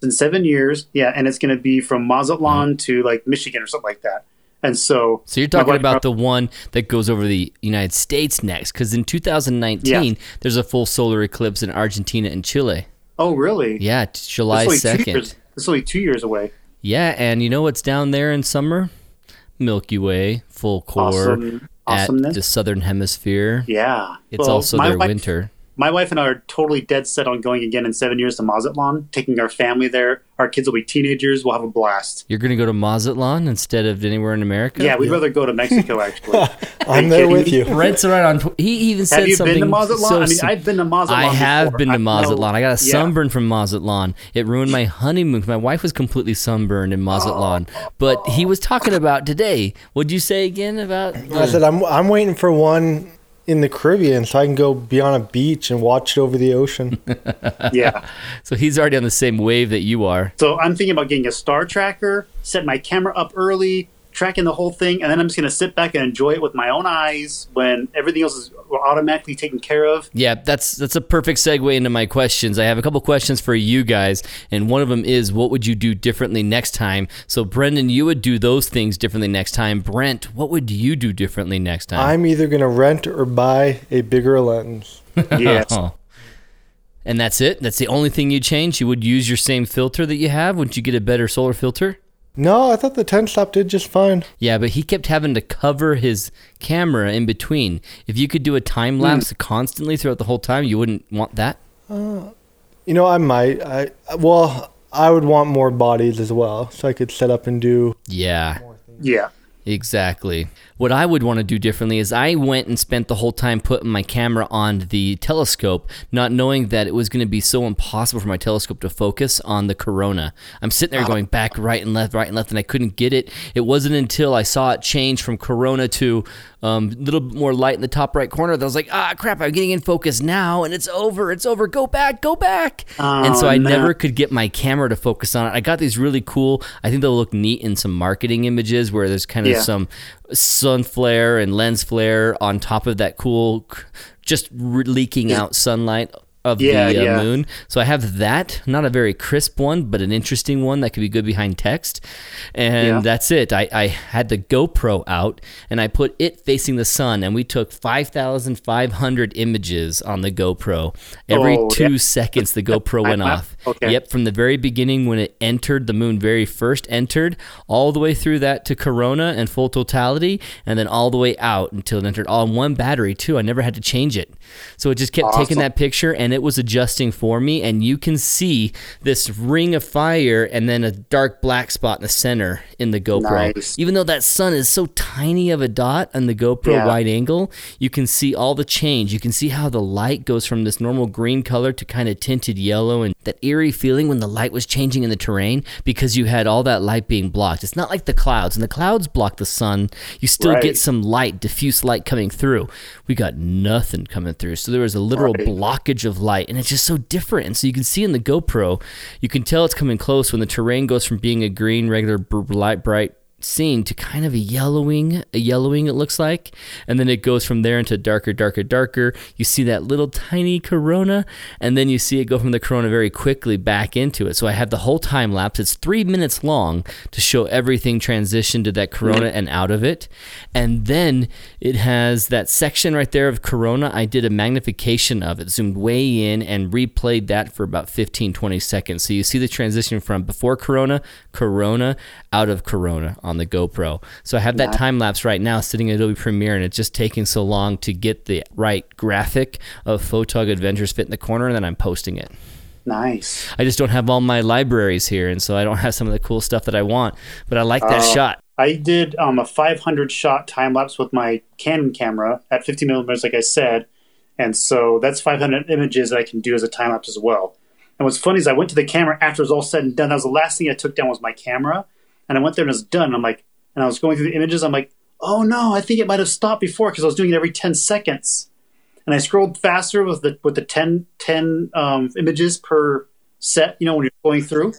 in seven years yeah and it's going to be from Mazatlan uh-huh. to like Michigan or something like that and so So you're talking about the one that goes over the United States next, because in 2019 Yeah. there's a full solar eclipse in Argentina and Chile. oh really Yeah, July It's only two 2nd. years- it's only two years away Yeah, and you know what's down there in summer? Milky Way, full core awesome at the southern hemisphere. yeah It's Well, also my their wife- winter. My wife and I are totally dead set on going again in seven years to Mazatlan, taking our family there. Our kids will be teenagers. We'll have a blast. You're gonna go to Mazatlan instead of anywhere in America? Yeah, we'd rather go to Mexico, *laughs* actually. I'm there with me? you. Brent's right on. He even said Have you something. been to Mazatlan? so I mean, I've been to Mazatlan. I have before. been to Mazatlan. I got a Yeah. sunburn from Mazatlan. It ruined my honeymoon. My wife was completely sunburned in Mazatlan. But he was talking about today. What'd you say again about? I said I'm I'm waiting for one in the Caribbean so I can go be on a beach and watch it over the ocean. *laughs* Yeah. *laughs* So he's already on the same wave that you are. So I'm thinking about getting a star tracker, set my camera up early, tracking the whole thing, and then I'm just going to sit back and enjoy it with my own eyes when everything else is automatically taken care of. Yeah, that's that's a perfect segue into my questions. I have a couple questions for you guys, and one of them is, what would you do differently next time? So, Brendan, you would do those things differently next time. Brent, what would you do differently next time? I'm either gonna rent or buy a bigger lens. *laughs* *laughs* Yes. Oh. And that's it. That's the only thing you change. You would use your same filter that you have. Wouldn't you get a better solar filter? No, I thought the 10 stop did just fine. Yeah, but he kept having to cover his camera in between. If you could do a time hmm. lapse constantly throughout the whole time, you wouldn't want that. Uh, you know, I might. I well, I would want more bodies as well, so I could set up and do. Yeah. Yeah. Exactly. What I would want to do differently is I went and spent the whole time putting my camera on the telescope, not knowing that it was going to be so impossible for my telescope to focus on the corona. I'm sitting there going back, right and left, right and left, and I couldn't get it. It wasn't until I saw it change from corona to a um, little bit more light in the top right corner that I was like, ah, crap, I'm getting in focus now, and it's over. It's over. Go back, go back. and so Oh, I no. never could get my camera to focus on it. I got these really cool, I think they'll look neat in some marketing images where there's kind of Yeah. some sun flare and lens flare on top of that cool, just leaking out sunlight of Yeah, the uh, yeah. moon. So I have that, not a very crisp one, but an interesting one that could be good behind text. And Yeah. that's it. I, I had the GoPro out and I put it facing the sun, and we took 5,500 images on the GoPro. Every Oh, two seconds, the GoPro *laughs* went off. Okay. Yep, from the very beginning when it entered, the moon very first entered, all the way through that to Corona and full totality, and then all the way out until it entered all in one battery, too. I never had to change it. So it just kept taking that picture and it was adjusting for me. And you can see this ring of fire and then a dark black spot in the center in the GoPro. Nice. Even though that sun is so tiny of a dot on the GoPro Yeah. wide angle, you can see all the change. You can see how the light goes from this normal green color to kind of tinted yellow and that eerie feeling when the light was changing in the terrain because you had all that light being blocked. It's not like the clouds, and the clouds block the sun. You still Right. get some light, diffuse light coming through. We got nothing coming through. So there was a literal Right. blockage of light, and it's just so different. And so you can see in the GoPro, you can tell it's coming close when the terrain goes from being a green, regular, light, bright scene to kind of a yellowing, a yellowing it looks like, and then it goes from there into darker, darker, darker. You see that little tiny corona, and then you see it go from the corona very quickly back into it. So I have the whole time lapse. It's three minutes long to show everything transition to that corona and out of it, and then it has that section right there of corona. I did a magnification of it, zoomed way in, and replayed that for about 15, 20 seconds. So you see the transition from before corona, corona, out of corona on the GoPro. So I have that time lapse right now sitting in Adobe Premiere, and it's just taking so long to get the right graphic of Photog Adventures fit in the corner, and then I'm posting it. Nice. I just don't have all my libraries here, and so I don't have some of the cool stuff that I want. But I like that Oh. shot. I did um, a 500 shot time lapse with my Canon camera at 50 millimeters, like I said, and so that's 500 images that I can do as a time lapse as well. And what's funny is I went to the camera after it was all said and done. That was the last thing I took down was my camera, and I went there and it was done. I'm like, and I was going through the images. I'm like, oh no, I think it might have stopped before because I was doing it every 10 seconds, and I scrolled faster with the with the 10 10 um, images per set. You know when you're going through.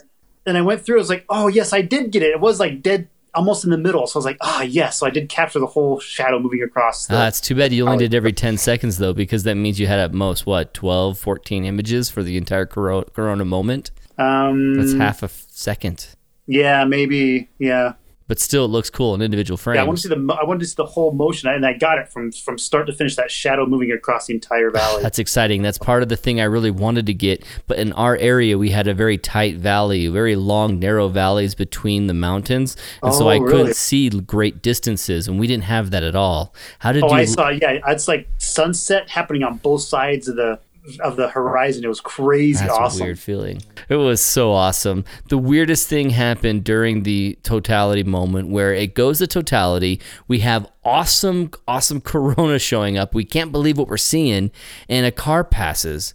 And I went through. I was like, oh yes, I did get it. It was like dead, almost in the middle. So I was like, ah yes. So I did capture the whole shadow moving across. The, Ah, it's too bad you only did every 10 seconds, though, because that means you had at most, what, 12, 14 images for the entire Corona, corona moment? um, That's half a second. Yeah, maybe. Yeah. But still, it looks cool in individual frames. Yeah, I want to see the I wanted to see the whole motion, and I got it from from start to finish. That shadow moving across the entire *sighs* valley. That's exciting. That's part of the thing I really wanted to get. But in our area, we had a very tight valley, very long, narrow valleys between the mountains. And so Oh, I really? couldn't see great distances, and we didn't have that at all. How did oh, you. I saw. Yeah, it's like sunset happening on both sides of the of the horizon. It was crazy That's awesome. a weird feeling. It was so awesome. The weirdest thing happened during the totality moment where it goes to totality. We have awesome, awesome *laughs* Corona showing up. We can't believe what we're seeing. And a car passes.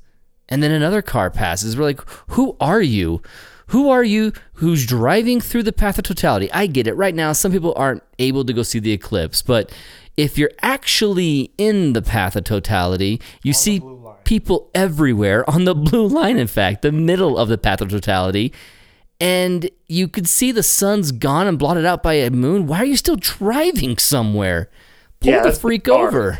And then another car passes. We're like, who are you? Who are you who's driving through the path of totality? I get it. Right now, some people aren't able to go see the eclipse, but if you're actually in the path of totality, you see people everywhere on the *laughs* blue line, in fact, the middle of the path of totality. And you could see the sun's gone and blotted out by a moon. Why are you still driving somewhere? Pull Yeah, the freak bizarre. over.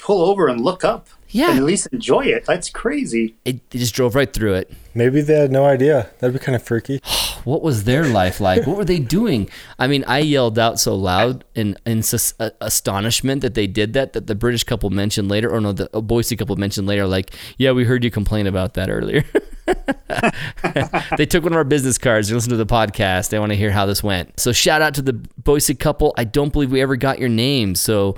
Pull over and look up. Yeah. and at least enjoy it. That's crazy. It, it just drove right through it. Maybe they had no idea. That'd be kind of freaky. *sighs* *sighs* What was their life like? What were they doing? I mean, I yelled out so loud in, in uh, astonishment that they did that, that the British couple mentioned later, or no, the Boise couple mentioned later, like, yeah, we heard you complain about that earlier. *laughs* they took one of our business cards. They listened to the podcast. They want to hear how this went. So shout out to the Boise couple. I don't believe we ever got your name. So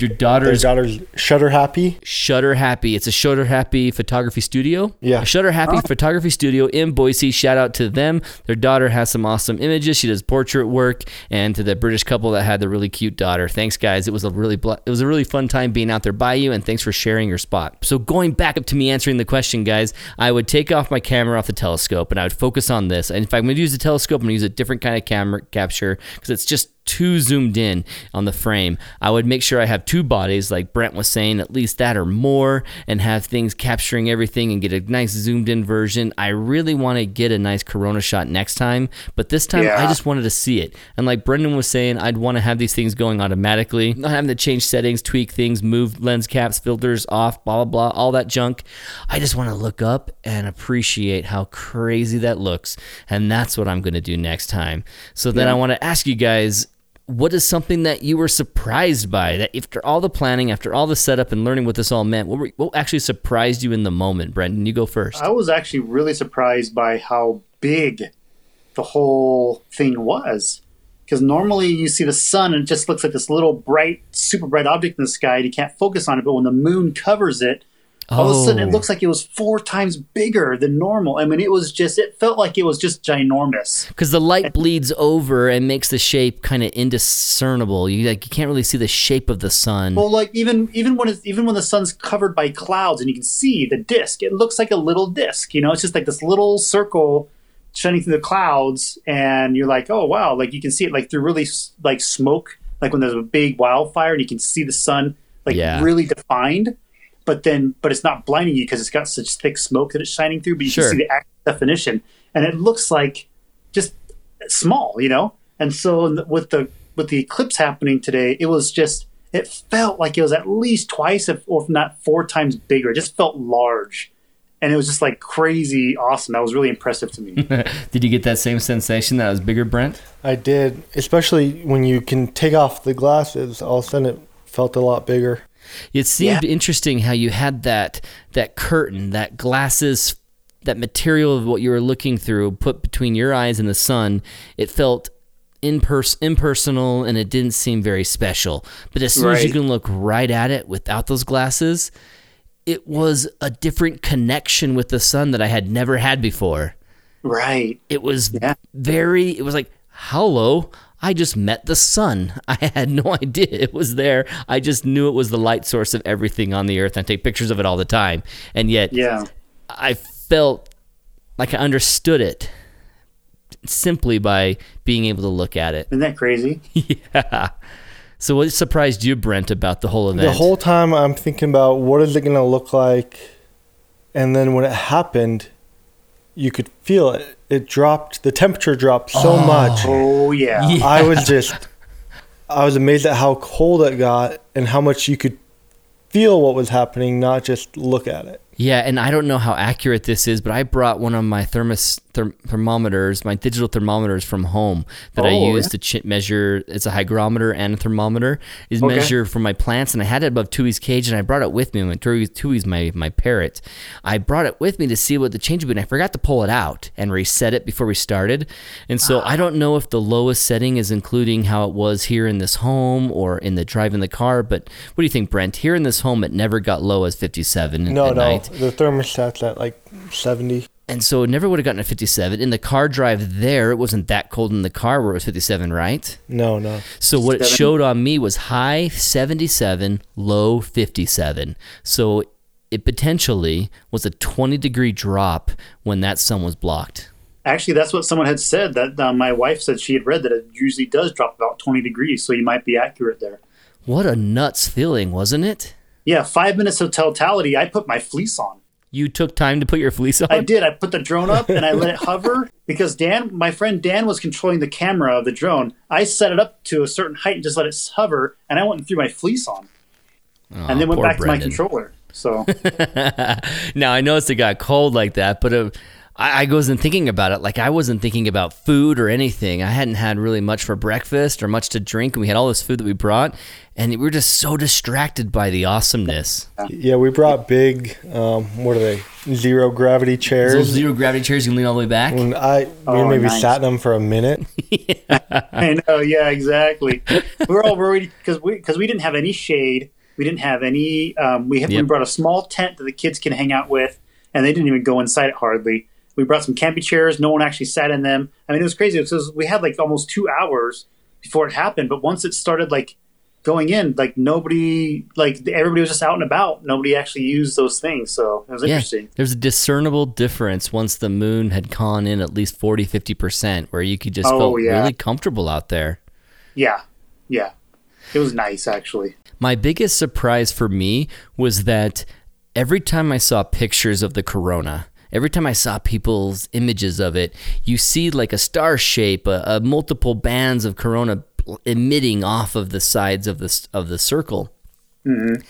Your Their daughter's daughter's Shutter Happy. Shutter Happy. It's a Shutter Happy photography studio. Yeah. A Shutter Happy photography studio in Boise. Shout out to them. Their daughter has some awesome images. She does portrait work, and to the British couple that had the really cute daughter. Thanks, guys. It was a really bl- it was a really fun time being out there by you, and thanks for sharing your spot. So going back up to me answering the question, guys, I would take off my camera off the telescope and I would focus on this. And if I'm going to use the telescope, I'm going to use a different kind of camera capture because it's just too zoomed in on the frame. I would make sure I have two bodies, like Brent was saying, at least that or more, and have things capturing everything and get a nice zoomed in version. I really want to get a nice Corona shot next time, but this time I just wanted to see it. And like Brendan was saying, I'd want to have these things going automatically, not having to change settings, tweak things, move lens caps, filters off, blah, blah, blah, all that junk. I just want to look up and appreciate how crazy that looks. And that's what I'm going to do next time. So then I want to ask you guys, what is something that you were surprised by that after all the planning after all the setup and learning what this all meant what, were, what actually surprised you in the moment brendan you go first I was actually really surprised by how big the whole thing was. Because normally you see the sun and it just looks like this little bright, super bright object in the sky and you can't focus on it. But when the moon covers it, all of a sudden Oh. it looks like it was four times bigger than normal. I mean, it was just, it felt like it was just ginormous. because the light bleeds over and makes the shape kind of indiscernible you like you can't really see the shape of the sun Well, like even even when it's, even when the sun's covered by clouds and you can see the disk, it looks like a little disk. You know, it's just like this little circle shining through the clouds, and you're like, oh wow, like you can see it like through really like smoke, like when there's a big wildfire and you can see the sun like Yeah. really defined. But then, but it's not blinding you because it's got such thick smoke that it's shining through. But you Sure. can see the actual definition, and it looks like just small, you know. And so with the with the eclipse happening today, it was just it felt like it was at least twice, if or if not four times bigger. It just felt large, and it was just like crazy awesome. That was really impressive to me. *laughs* did you get that same sensation that was bigger brent I did, especially when you can take off the glasses. All of a sudden, it felt a lot bigger. It seemed interesting how you had that that curtain, that glasses, that material of what you were looking through put between your eyes and the sun. It felt impers- impersonal and it didn't seem very special. But as soon as you can look right at it without those glasses, it was a different connection with the sun that I had never had before. right? It was Yeah. very, it was like, hello, I just met the sun. *laughs* I had no idea it was there. I just knew it was the light source of everything on the earth. I take pictures of it all the time. And yet, Yeah. I felt like I understood it simply by being able to look at it. Isn't that crazy? *laughs* yeah. So, what surprised you, Brent, about the whole event? The whole time, I'm thinking about what is it going to look like, and then when it happened, you could feel it. It dropped. The temperature dropped so oh. much. Oh yeah. Yeah. I was just, I was amazed at how cold it got and how much you could feel what was happening, not just look at it. Yeah, and I don't know how accurate this is, but I brought one of my thermos therm- thermometers, my digital thermometers from home that I Oh, use yeah. to ch- measure. It's a hygrometer and a thermometer. Is Okay. measure for my plants, and I had it above Tui's cage, and I brought it with me. When Tui- Tui's my my parrot, I brought it with me to see what the change would be. And I forgot to pull it out and reset it before we started, and so I don't know if the lowest setting is including how it was here in this home or in the drive in the car. But what do you think, Brent? Here in this home, it never got low as fifty-seven No, at no, night. The thermostat's at like 70. And so it never would have gotten a 57. In the car drive there, it wasn't that cold in the car where it was 57, right? No, no. So what it showed on me was high 77, low 57. So it potentially was a 20 degree drop when that sun was blocked. Actually, that's what someone had said. That uh, my wife said she had read that it usually does drop about twenty degrees. So you might be accurate there. What a nuts feeling, wasn't it? Yeah, five minutes of totality. I put my fleece on. You took time to put your fleece on? I did. I put the drone up and I let it *laughs* hover because Dan, my friend Dan, was controlling the camera of the drone. I set it up to a certain height and just let it hover, and I went and threw my fleece on, and then went back Brendan. to my controller. So *laughs* now I noticed it got cold like that, but uh, I, I wasn't thinking about it. Like I wasn't thinking about food or anything. I hadn't had really much for breakfast or much to drink, and we had all this food that we brought, and we were just so distracted by the awesomeness. Yeah, we brought big, um, what are they? Zero gravity Those chairs. zero gravity chairs you can lean all the way back. And I we Oh, maybe nice. sat in them for a minute. *laughs* *laughs* I know, yeah, exactly. we were all worried because we because we didn't have any shade. We didn't have any. Um, we had, we brought a small tent that the kids can hang out with, and they didn't even go inside it hardly. We brought some camping chairs. No one actually sat in them. I mean, it was crazy. It was, we had like almost two hours before it happened, but once it started like going in, like nobody, like everybody was just out and about. Nobody actually used those things, so it was Yeah, interesting. there's a discernible difference once the moon had gone in at least 40, 50%, where you could just Oh, feel yeah. really comfortable out there. Yeah, yeah, it was nice actually. My biggest surprise for me was that every time I saw pictures of the corona, every time I saw people's images of it, you see like a star shape, a, a multiple bands of corona emitting off of the sides of the of the circle. Mm-hmm.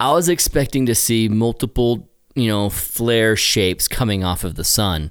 I was expecting to see multiple, you know, flare shapes coming off of the sun.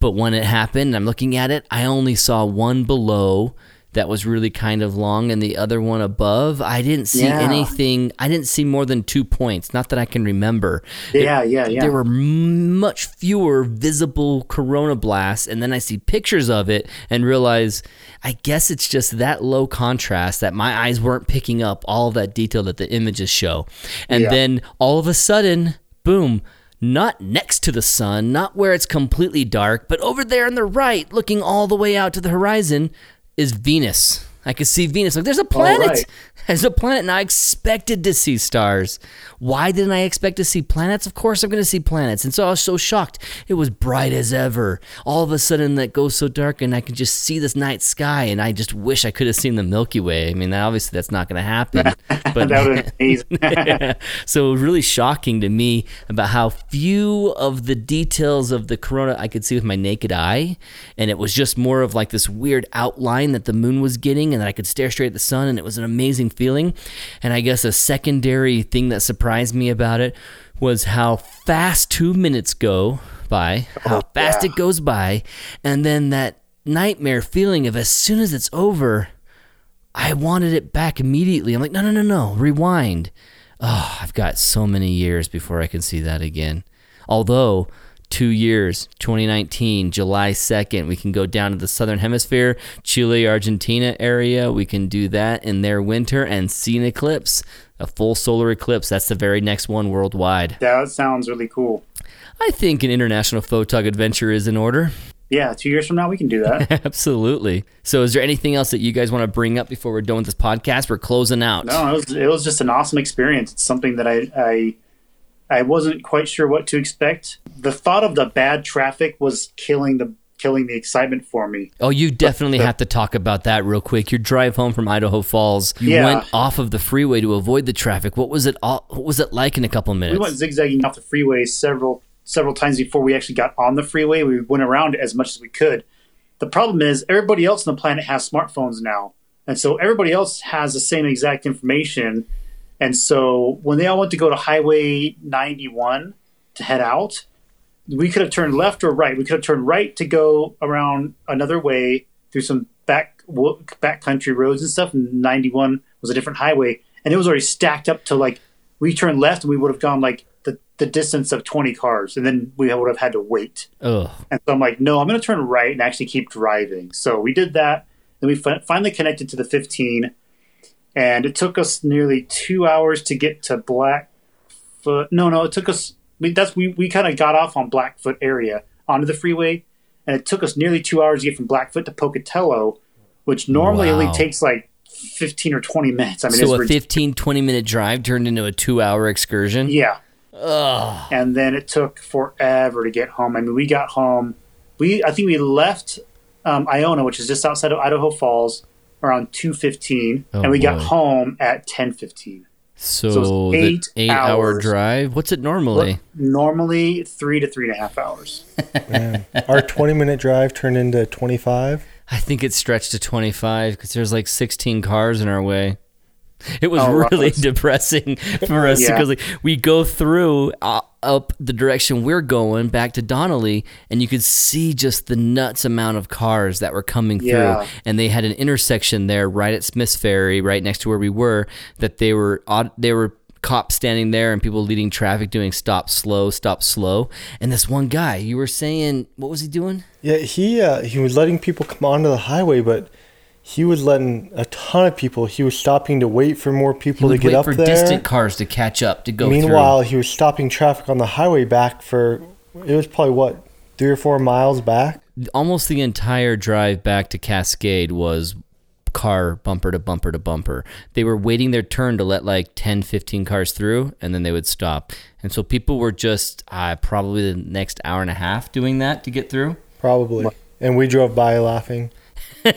But when it happened, I'm looking at it, I only saw one below that was really kind of long and the other one above. I didn't see Yeah. anything. I didn't see more than two points, not that I can remember. Yeah, yeah, yeah. There were much fewer visible corona blasts, and then I see pictures of it and realize I guess it's just that low contrast that my eyes weren't picking up all that detail that the images show. And Yeah. then all of a sudden, boom, not next to the sun, not where it's completely dark, but over there on the right, looking all the way out to the horizon, is Venus. I could see Venus. Like, there's a planet. right. *laughs* There's a planet, and I expected to see stars. Why didn't I expect to see planets? Of course, I'm going to see planets. And so I was so shocked. It was bright as ever. All of a sudden, that goes so dark, and I can just see this night sky. And I just wish I could have seen the Milky Way. I mean, obviously, that's not going to happen. *laughs* But that was amazing. *laughs* so it was really shocking to me about how few of the details of the corona I could see with my naked eye. And it was just more of like this weird outline that the moon was getting, and that I could stare straight at the sun, and it was an amazing feeling. And I guess a secondary thing that surprised me about it was how fast two minutes go by, how oh, fast yeah. it goes by, and then that nightmare feeling of as soon as it's over, I wanted it back immediately. I'm like, no, no, no, no, rewind. Oh, I've got so many years before I can see that again. Although, two years, 2019, July 2nd, we can go down to the southern hemisphere, Chile, Argentina area. We can do that in their winter and see an eclipse, a full solar eclipse. That's the very next one worldwide. that sounds really cool. I think an international photog adventure is in order. Yeah, two years from now we can do that. *laughs* Absolutely. So, is there anything else that you guys want to bring up before we're done with this podcast? We're closing out. No, it was it was just an awesome experience. It's something that I I I wasn't quite sure what to expect. The thought of the bad traffic was killing the killing the excitement for me. Oh, you definitely have to talk about that real quick. Your drive home from Idaho Falls, you Yeah. went off of the freeway to avoid the traffic. What was it? All, what was it like in a couple minutes? We went zigzagging off the freeway several several times before we actually got on the freeway. We went around as much as we could. The problem is everybody else on the planet has smartphones now. And so everybody else has the same exact information. And so when they all went to go to Highway 91 to head out, we could have turned left or right. We could have turned right to go around another way through some back back country roads and stuff. And 91 was a different highway, and it was already stacked up to like we turned left and we would have gone like the, the distance of 20 cars, and then we would have had to wait. Ugh. And so I'm like, no, I'm going to turn right and actually keep driving. So we did that. Then we fi- finally connected to the 15, and it took us nearly two hours to get to Blackfoot. No, no, it took us. We, that's we, we kind of got off on Blackfoot area onto the freeway, and it took us nearly two hours to get from Blackfoot to Pocatello, which normally Wow. only takes like 15 or 20 minutes. I mean, So a it's 15, 20 minute drive turned into a two hour excursion? yeah. Ugh. and then it took forever to get home. I mean, we got home. We I think we left um, Iona, which is just outside of Idaho Falls, around two fifteen, Oh, and we got home at ten fifteen. So, it's the eight eight hour drive? What's it normally? Normally three to three and a half hours. Man, our 20 minute drive turned into 25. I think it stretched to 25 because there's like 16 cars in our way. It was Oh, wow. really *laughs* depressing for us Yeah. because like we go through uh, up the direction we're going back to Donnelly, and you could see just the nuts amount of cars that were coming Yeah. through. And they had an intersection there right at Smith's Ferry, right next to where we were, that they were they were cops standing there and people leading traffic doing stop slow stop slow and this one guy you were saying what was he doing Yeah, he uh, he was letting people come onto the highway, but he was letting a ton of people. He was stopping to wait for more he people to would get wait up for there. distant cars to catch up to go Meanwhile, he was stopping traffic on the highway back for it was probably what three or four miles back. almost the entire drive back to Cascade was car bumper to bumper to bumper. They were waiting their turn to let like 10, 15 cars through and then they would stop. And so people were just uh, probably the next hour and a half doing that to get through. Probably. And we drove by laughing. *laughs*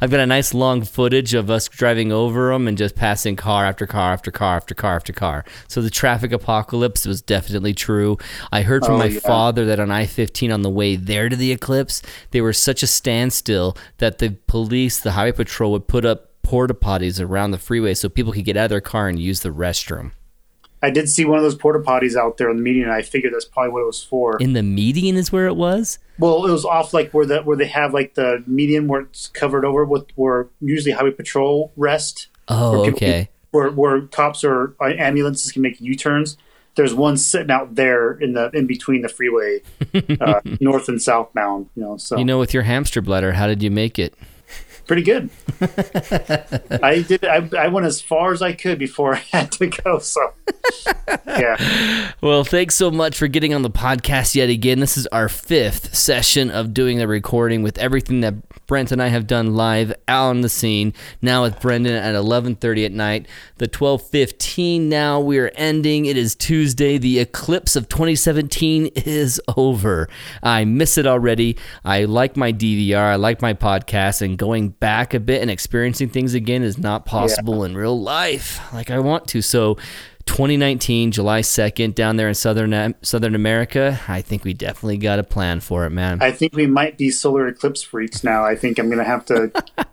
I've got a nice long footage of us driving over them and just passing car after car after car after car after car. So the traffic apocalypse was definitely true. I heard from Oh, my yeah. father that on I 15 on the way there to the eclipse, they were such a standstill that the police, the highway patrol, would put up porta potties around the freeway so people could get out of their car and use the restroom. I did see one of those porta potties out there in the median, and I figured that's probably what it was for. In the median is where it was? well, it was off like where the where they have like the median where it's covered over with where usually highway patrol rest. Oh, where people okay. where where cops or uh, ambulances can make U turns. There's one sitting out there in the in between the freeway, uh, *laughs* north and southbound. You know, so You know, with your hamster bladder, how did you make it? Pretty good. *laughs* I did. I, I went as far as I could before *laughs* I had to go. So, yeah. Well, thanks so much for getting on the podcast yet again. This is our fifth session of doing the recording with everything that Brent and I have done live out on the scene. Now with Brendan at 11:30 at night. The 12:15 now we are ending. It is Tuesday. The eclipse of 2017 is over. I miss it already. I like my DVR. I like my podcast and going back a bit and experiencing things again is not possible in real life like I want to. So 2019, July 2nd, down there in southern um, Southern America. I think we definitely got a plan for it, man. I think we might be solar eclipse freaks now. I think I'm going to have to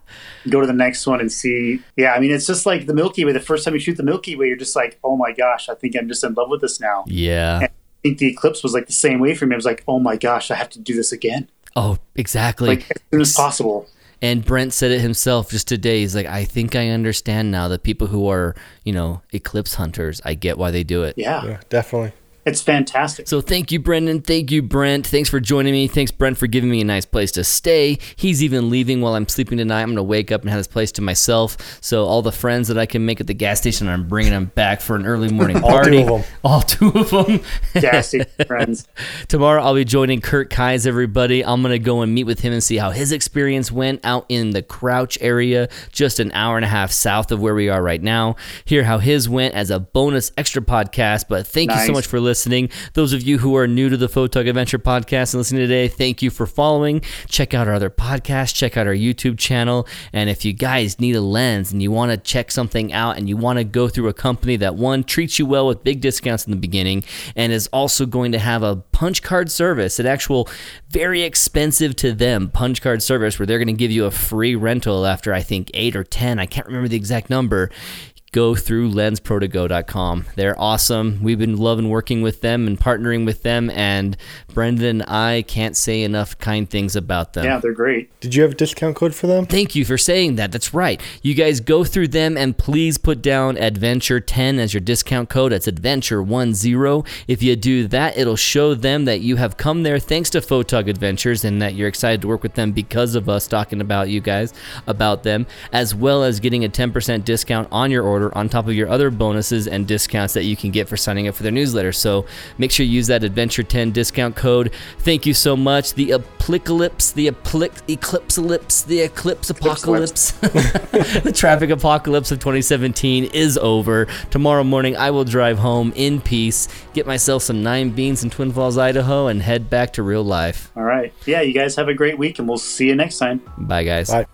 *laughs* go to the next one and see. Yeah, I mean, it's just like the Milky Way. The first time you shoot the Milky Way, you're just like, oh my gosh, I think I'm just in love with this now. yeah. I think the eclipse was like the same way for me. I was like, oh my gosh, I have to do this again, Oh, exactly. like as soon as possible. And Brent said it himself just today. He's like, I think I understand now the people who are, you know, eclipse hunters. I get why they do it. Yeah, Yeah, definitely. It's fantastic. So thank you, Brendan. Thank you, Brent. Thanks for joining me. Thanks, Brent, for giving me a nice place to stay. He's even leaving while I'm sleeping tonight. I'm gonna wake up and have this place to myself. So all the friends that I can make at the gas station, I'm bringing them back for an early *laughs* morning party. All two party. of 'em. All two of them. *laughs* Gas station friends. *laughs* Tomorrow I'll be joining Kurt Kais, everybody. I'm going to go and meet with him and see how his experience went out in the Crouch area, just an hour and a half south of where we are right now. Hear how his went as a bonus extra podcast. But thank you so much for listening. Those of you who are new to the Photog Adventure podcast and listening today, thank you for following. Check out our other podcasts, check out our YouTube channel. And if you guys need a lens and you want to check something out and you want to go through a company that one treats you well with big discounts in the beginning and is also going to have a punch card service, an actual very expensive to them punch card service where they're going to give you a free rental after I think 8 or 10, I can't remember the exact number go through lensprotogo.com. They're awesome. We've been loving working with them and partnering with them, and Brendan and I can't say enough kind things about them. Yeah, they're great. Did you have a discount code for them? Thank you for saying that. That's right. You guys go through them and please put down adventure10 as your discount code. That's adventure10. If you do that, it'll show them that you have come there thanks to Photog Adventures and that you're excited to work with them because of us talking about you guys, about them, as well as getting a 10% discount on your order on top of your other bonuses and discounts that you can get for signing up for their newsletter. So make sure you use that adventure10 discount code. Thank you so much. The apocalypse, the aplic- eclipse ellipse, the eclipse apocalypse, *laughs* the traffic apocalypse of 2017 is over. Tomorrow morning, I will drive home in peace, get myself some nine beans in Twin Falls, Idaho, and head back to real life. All right. Yeah, you guys have a great week, and we'll see you next time. Bye, guys. Bye.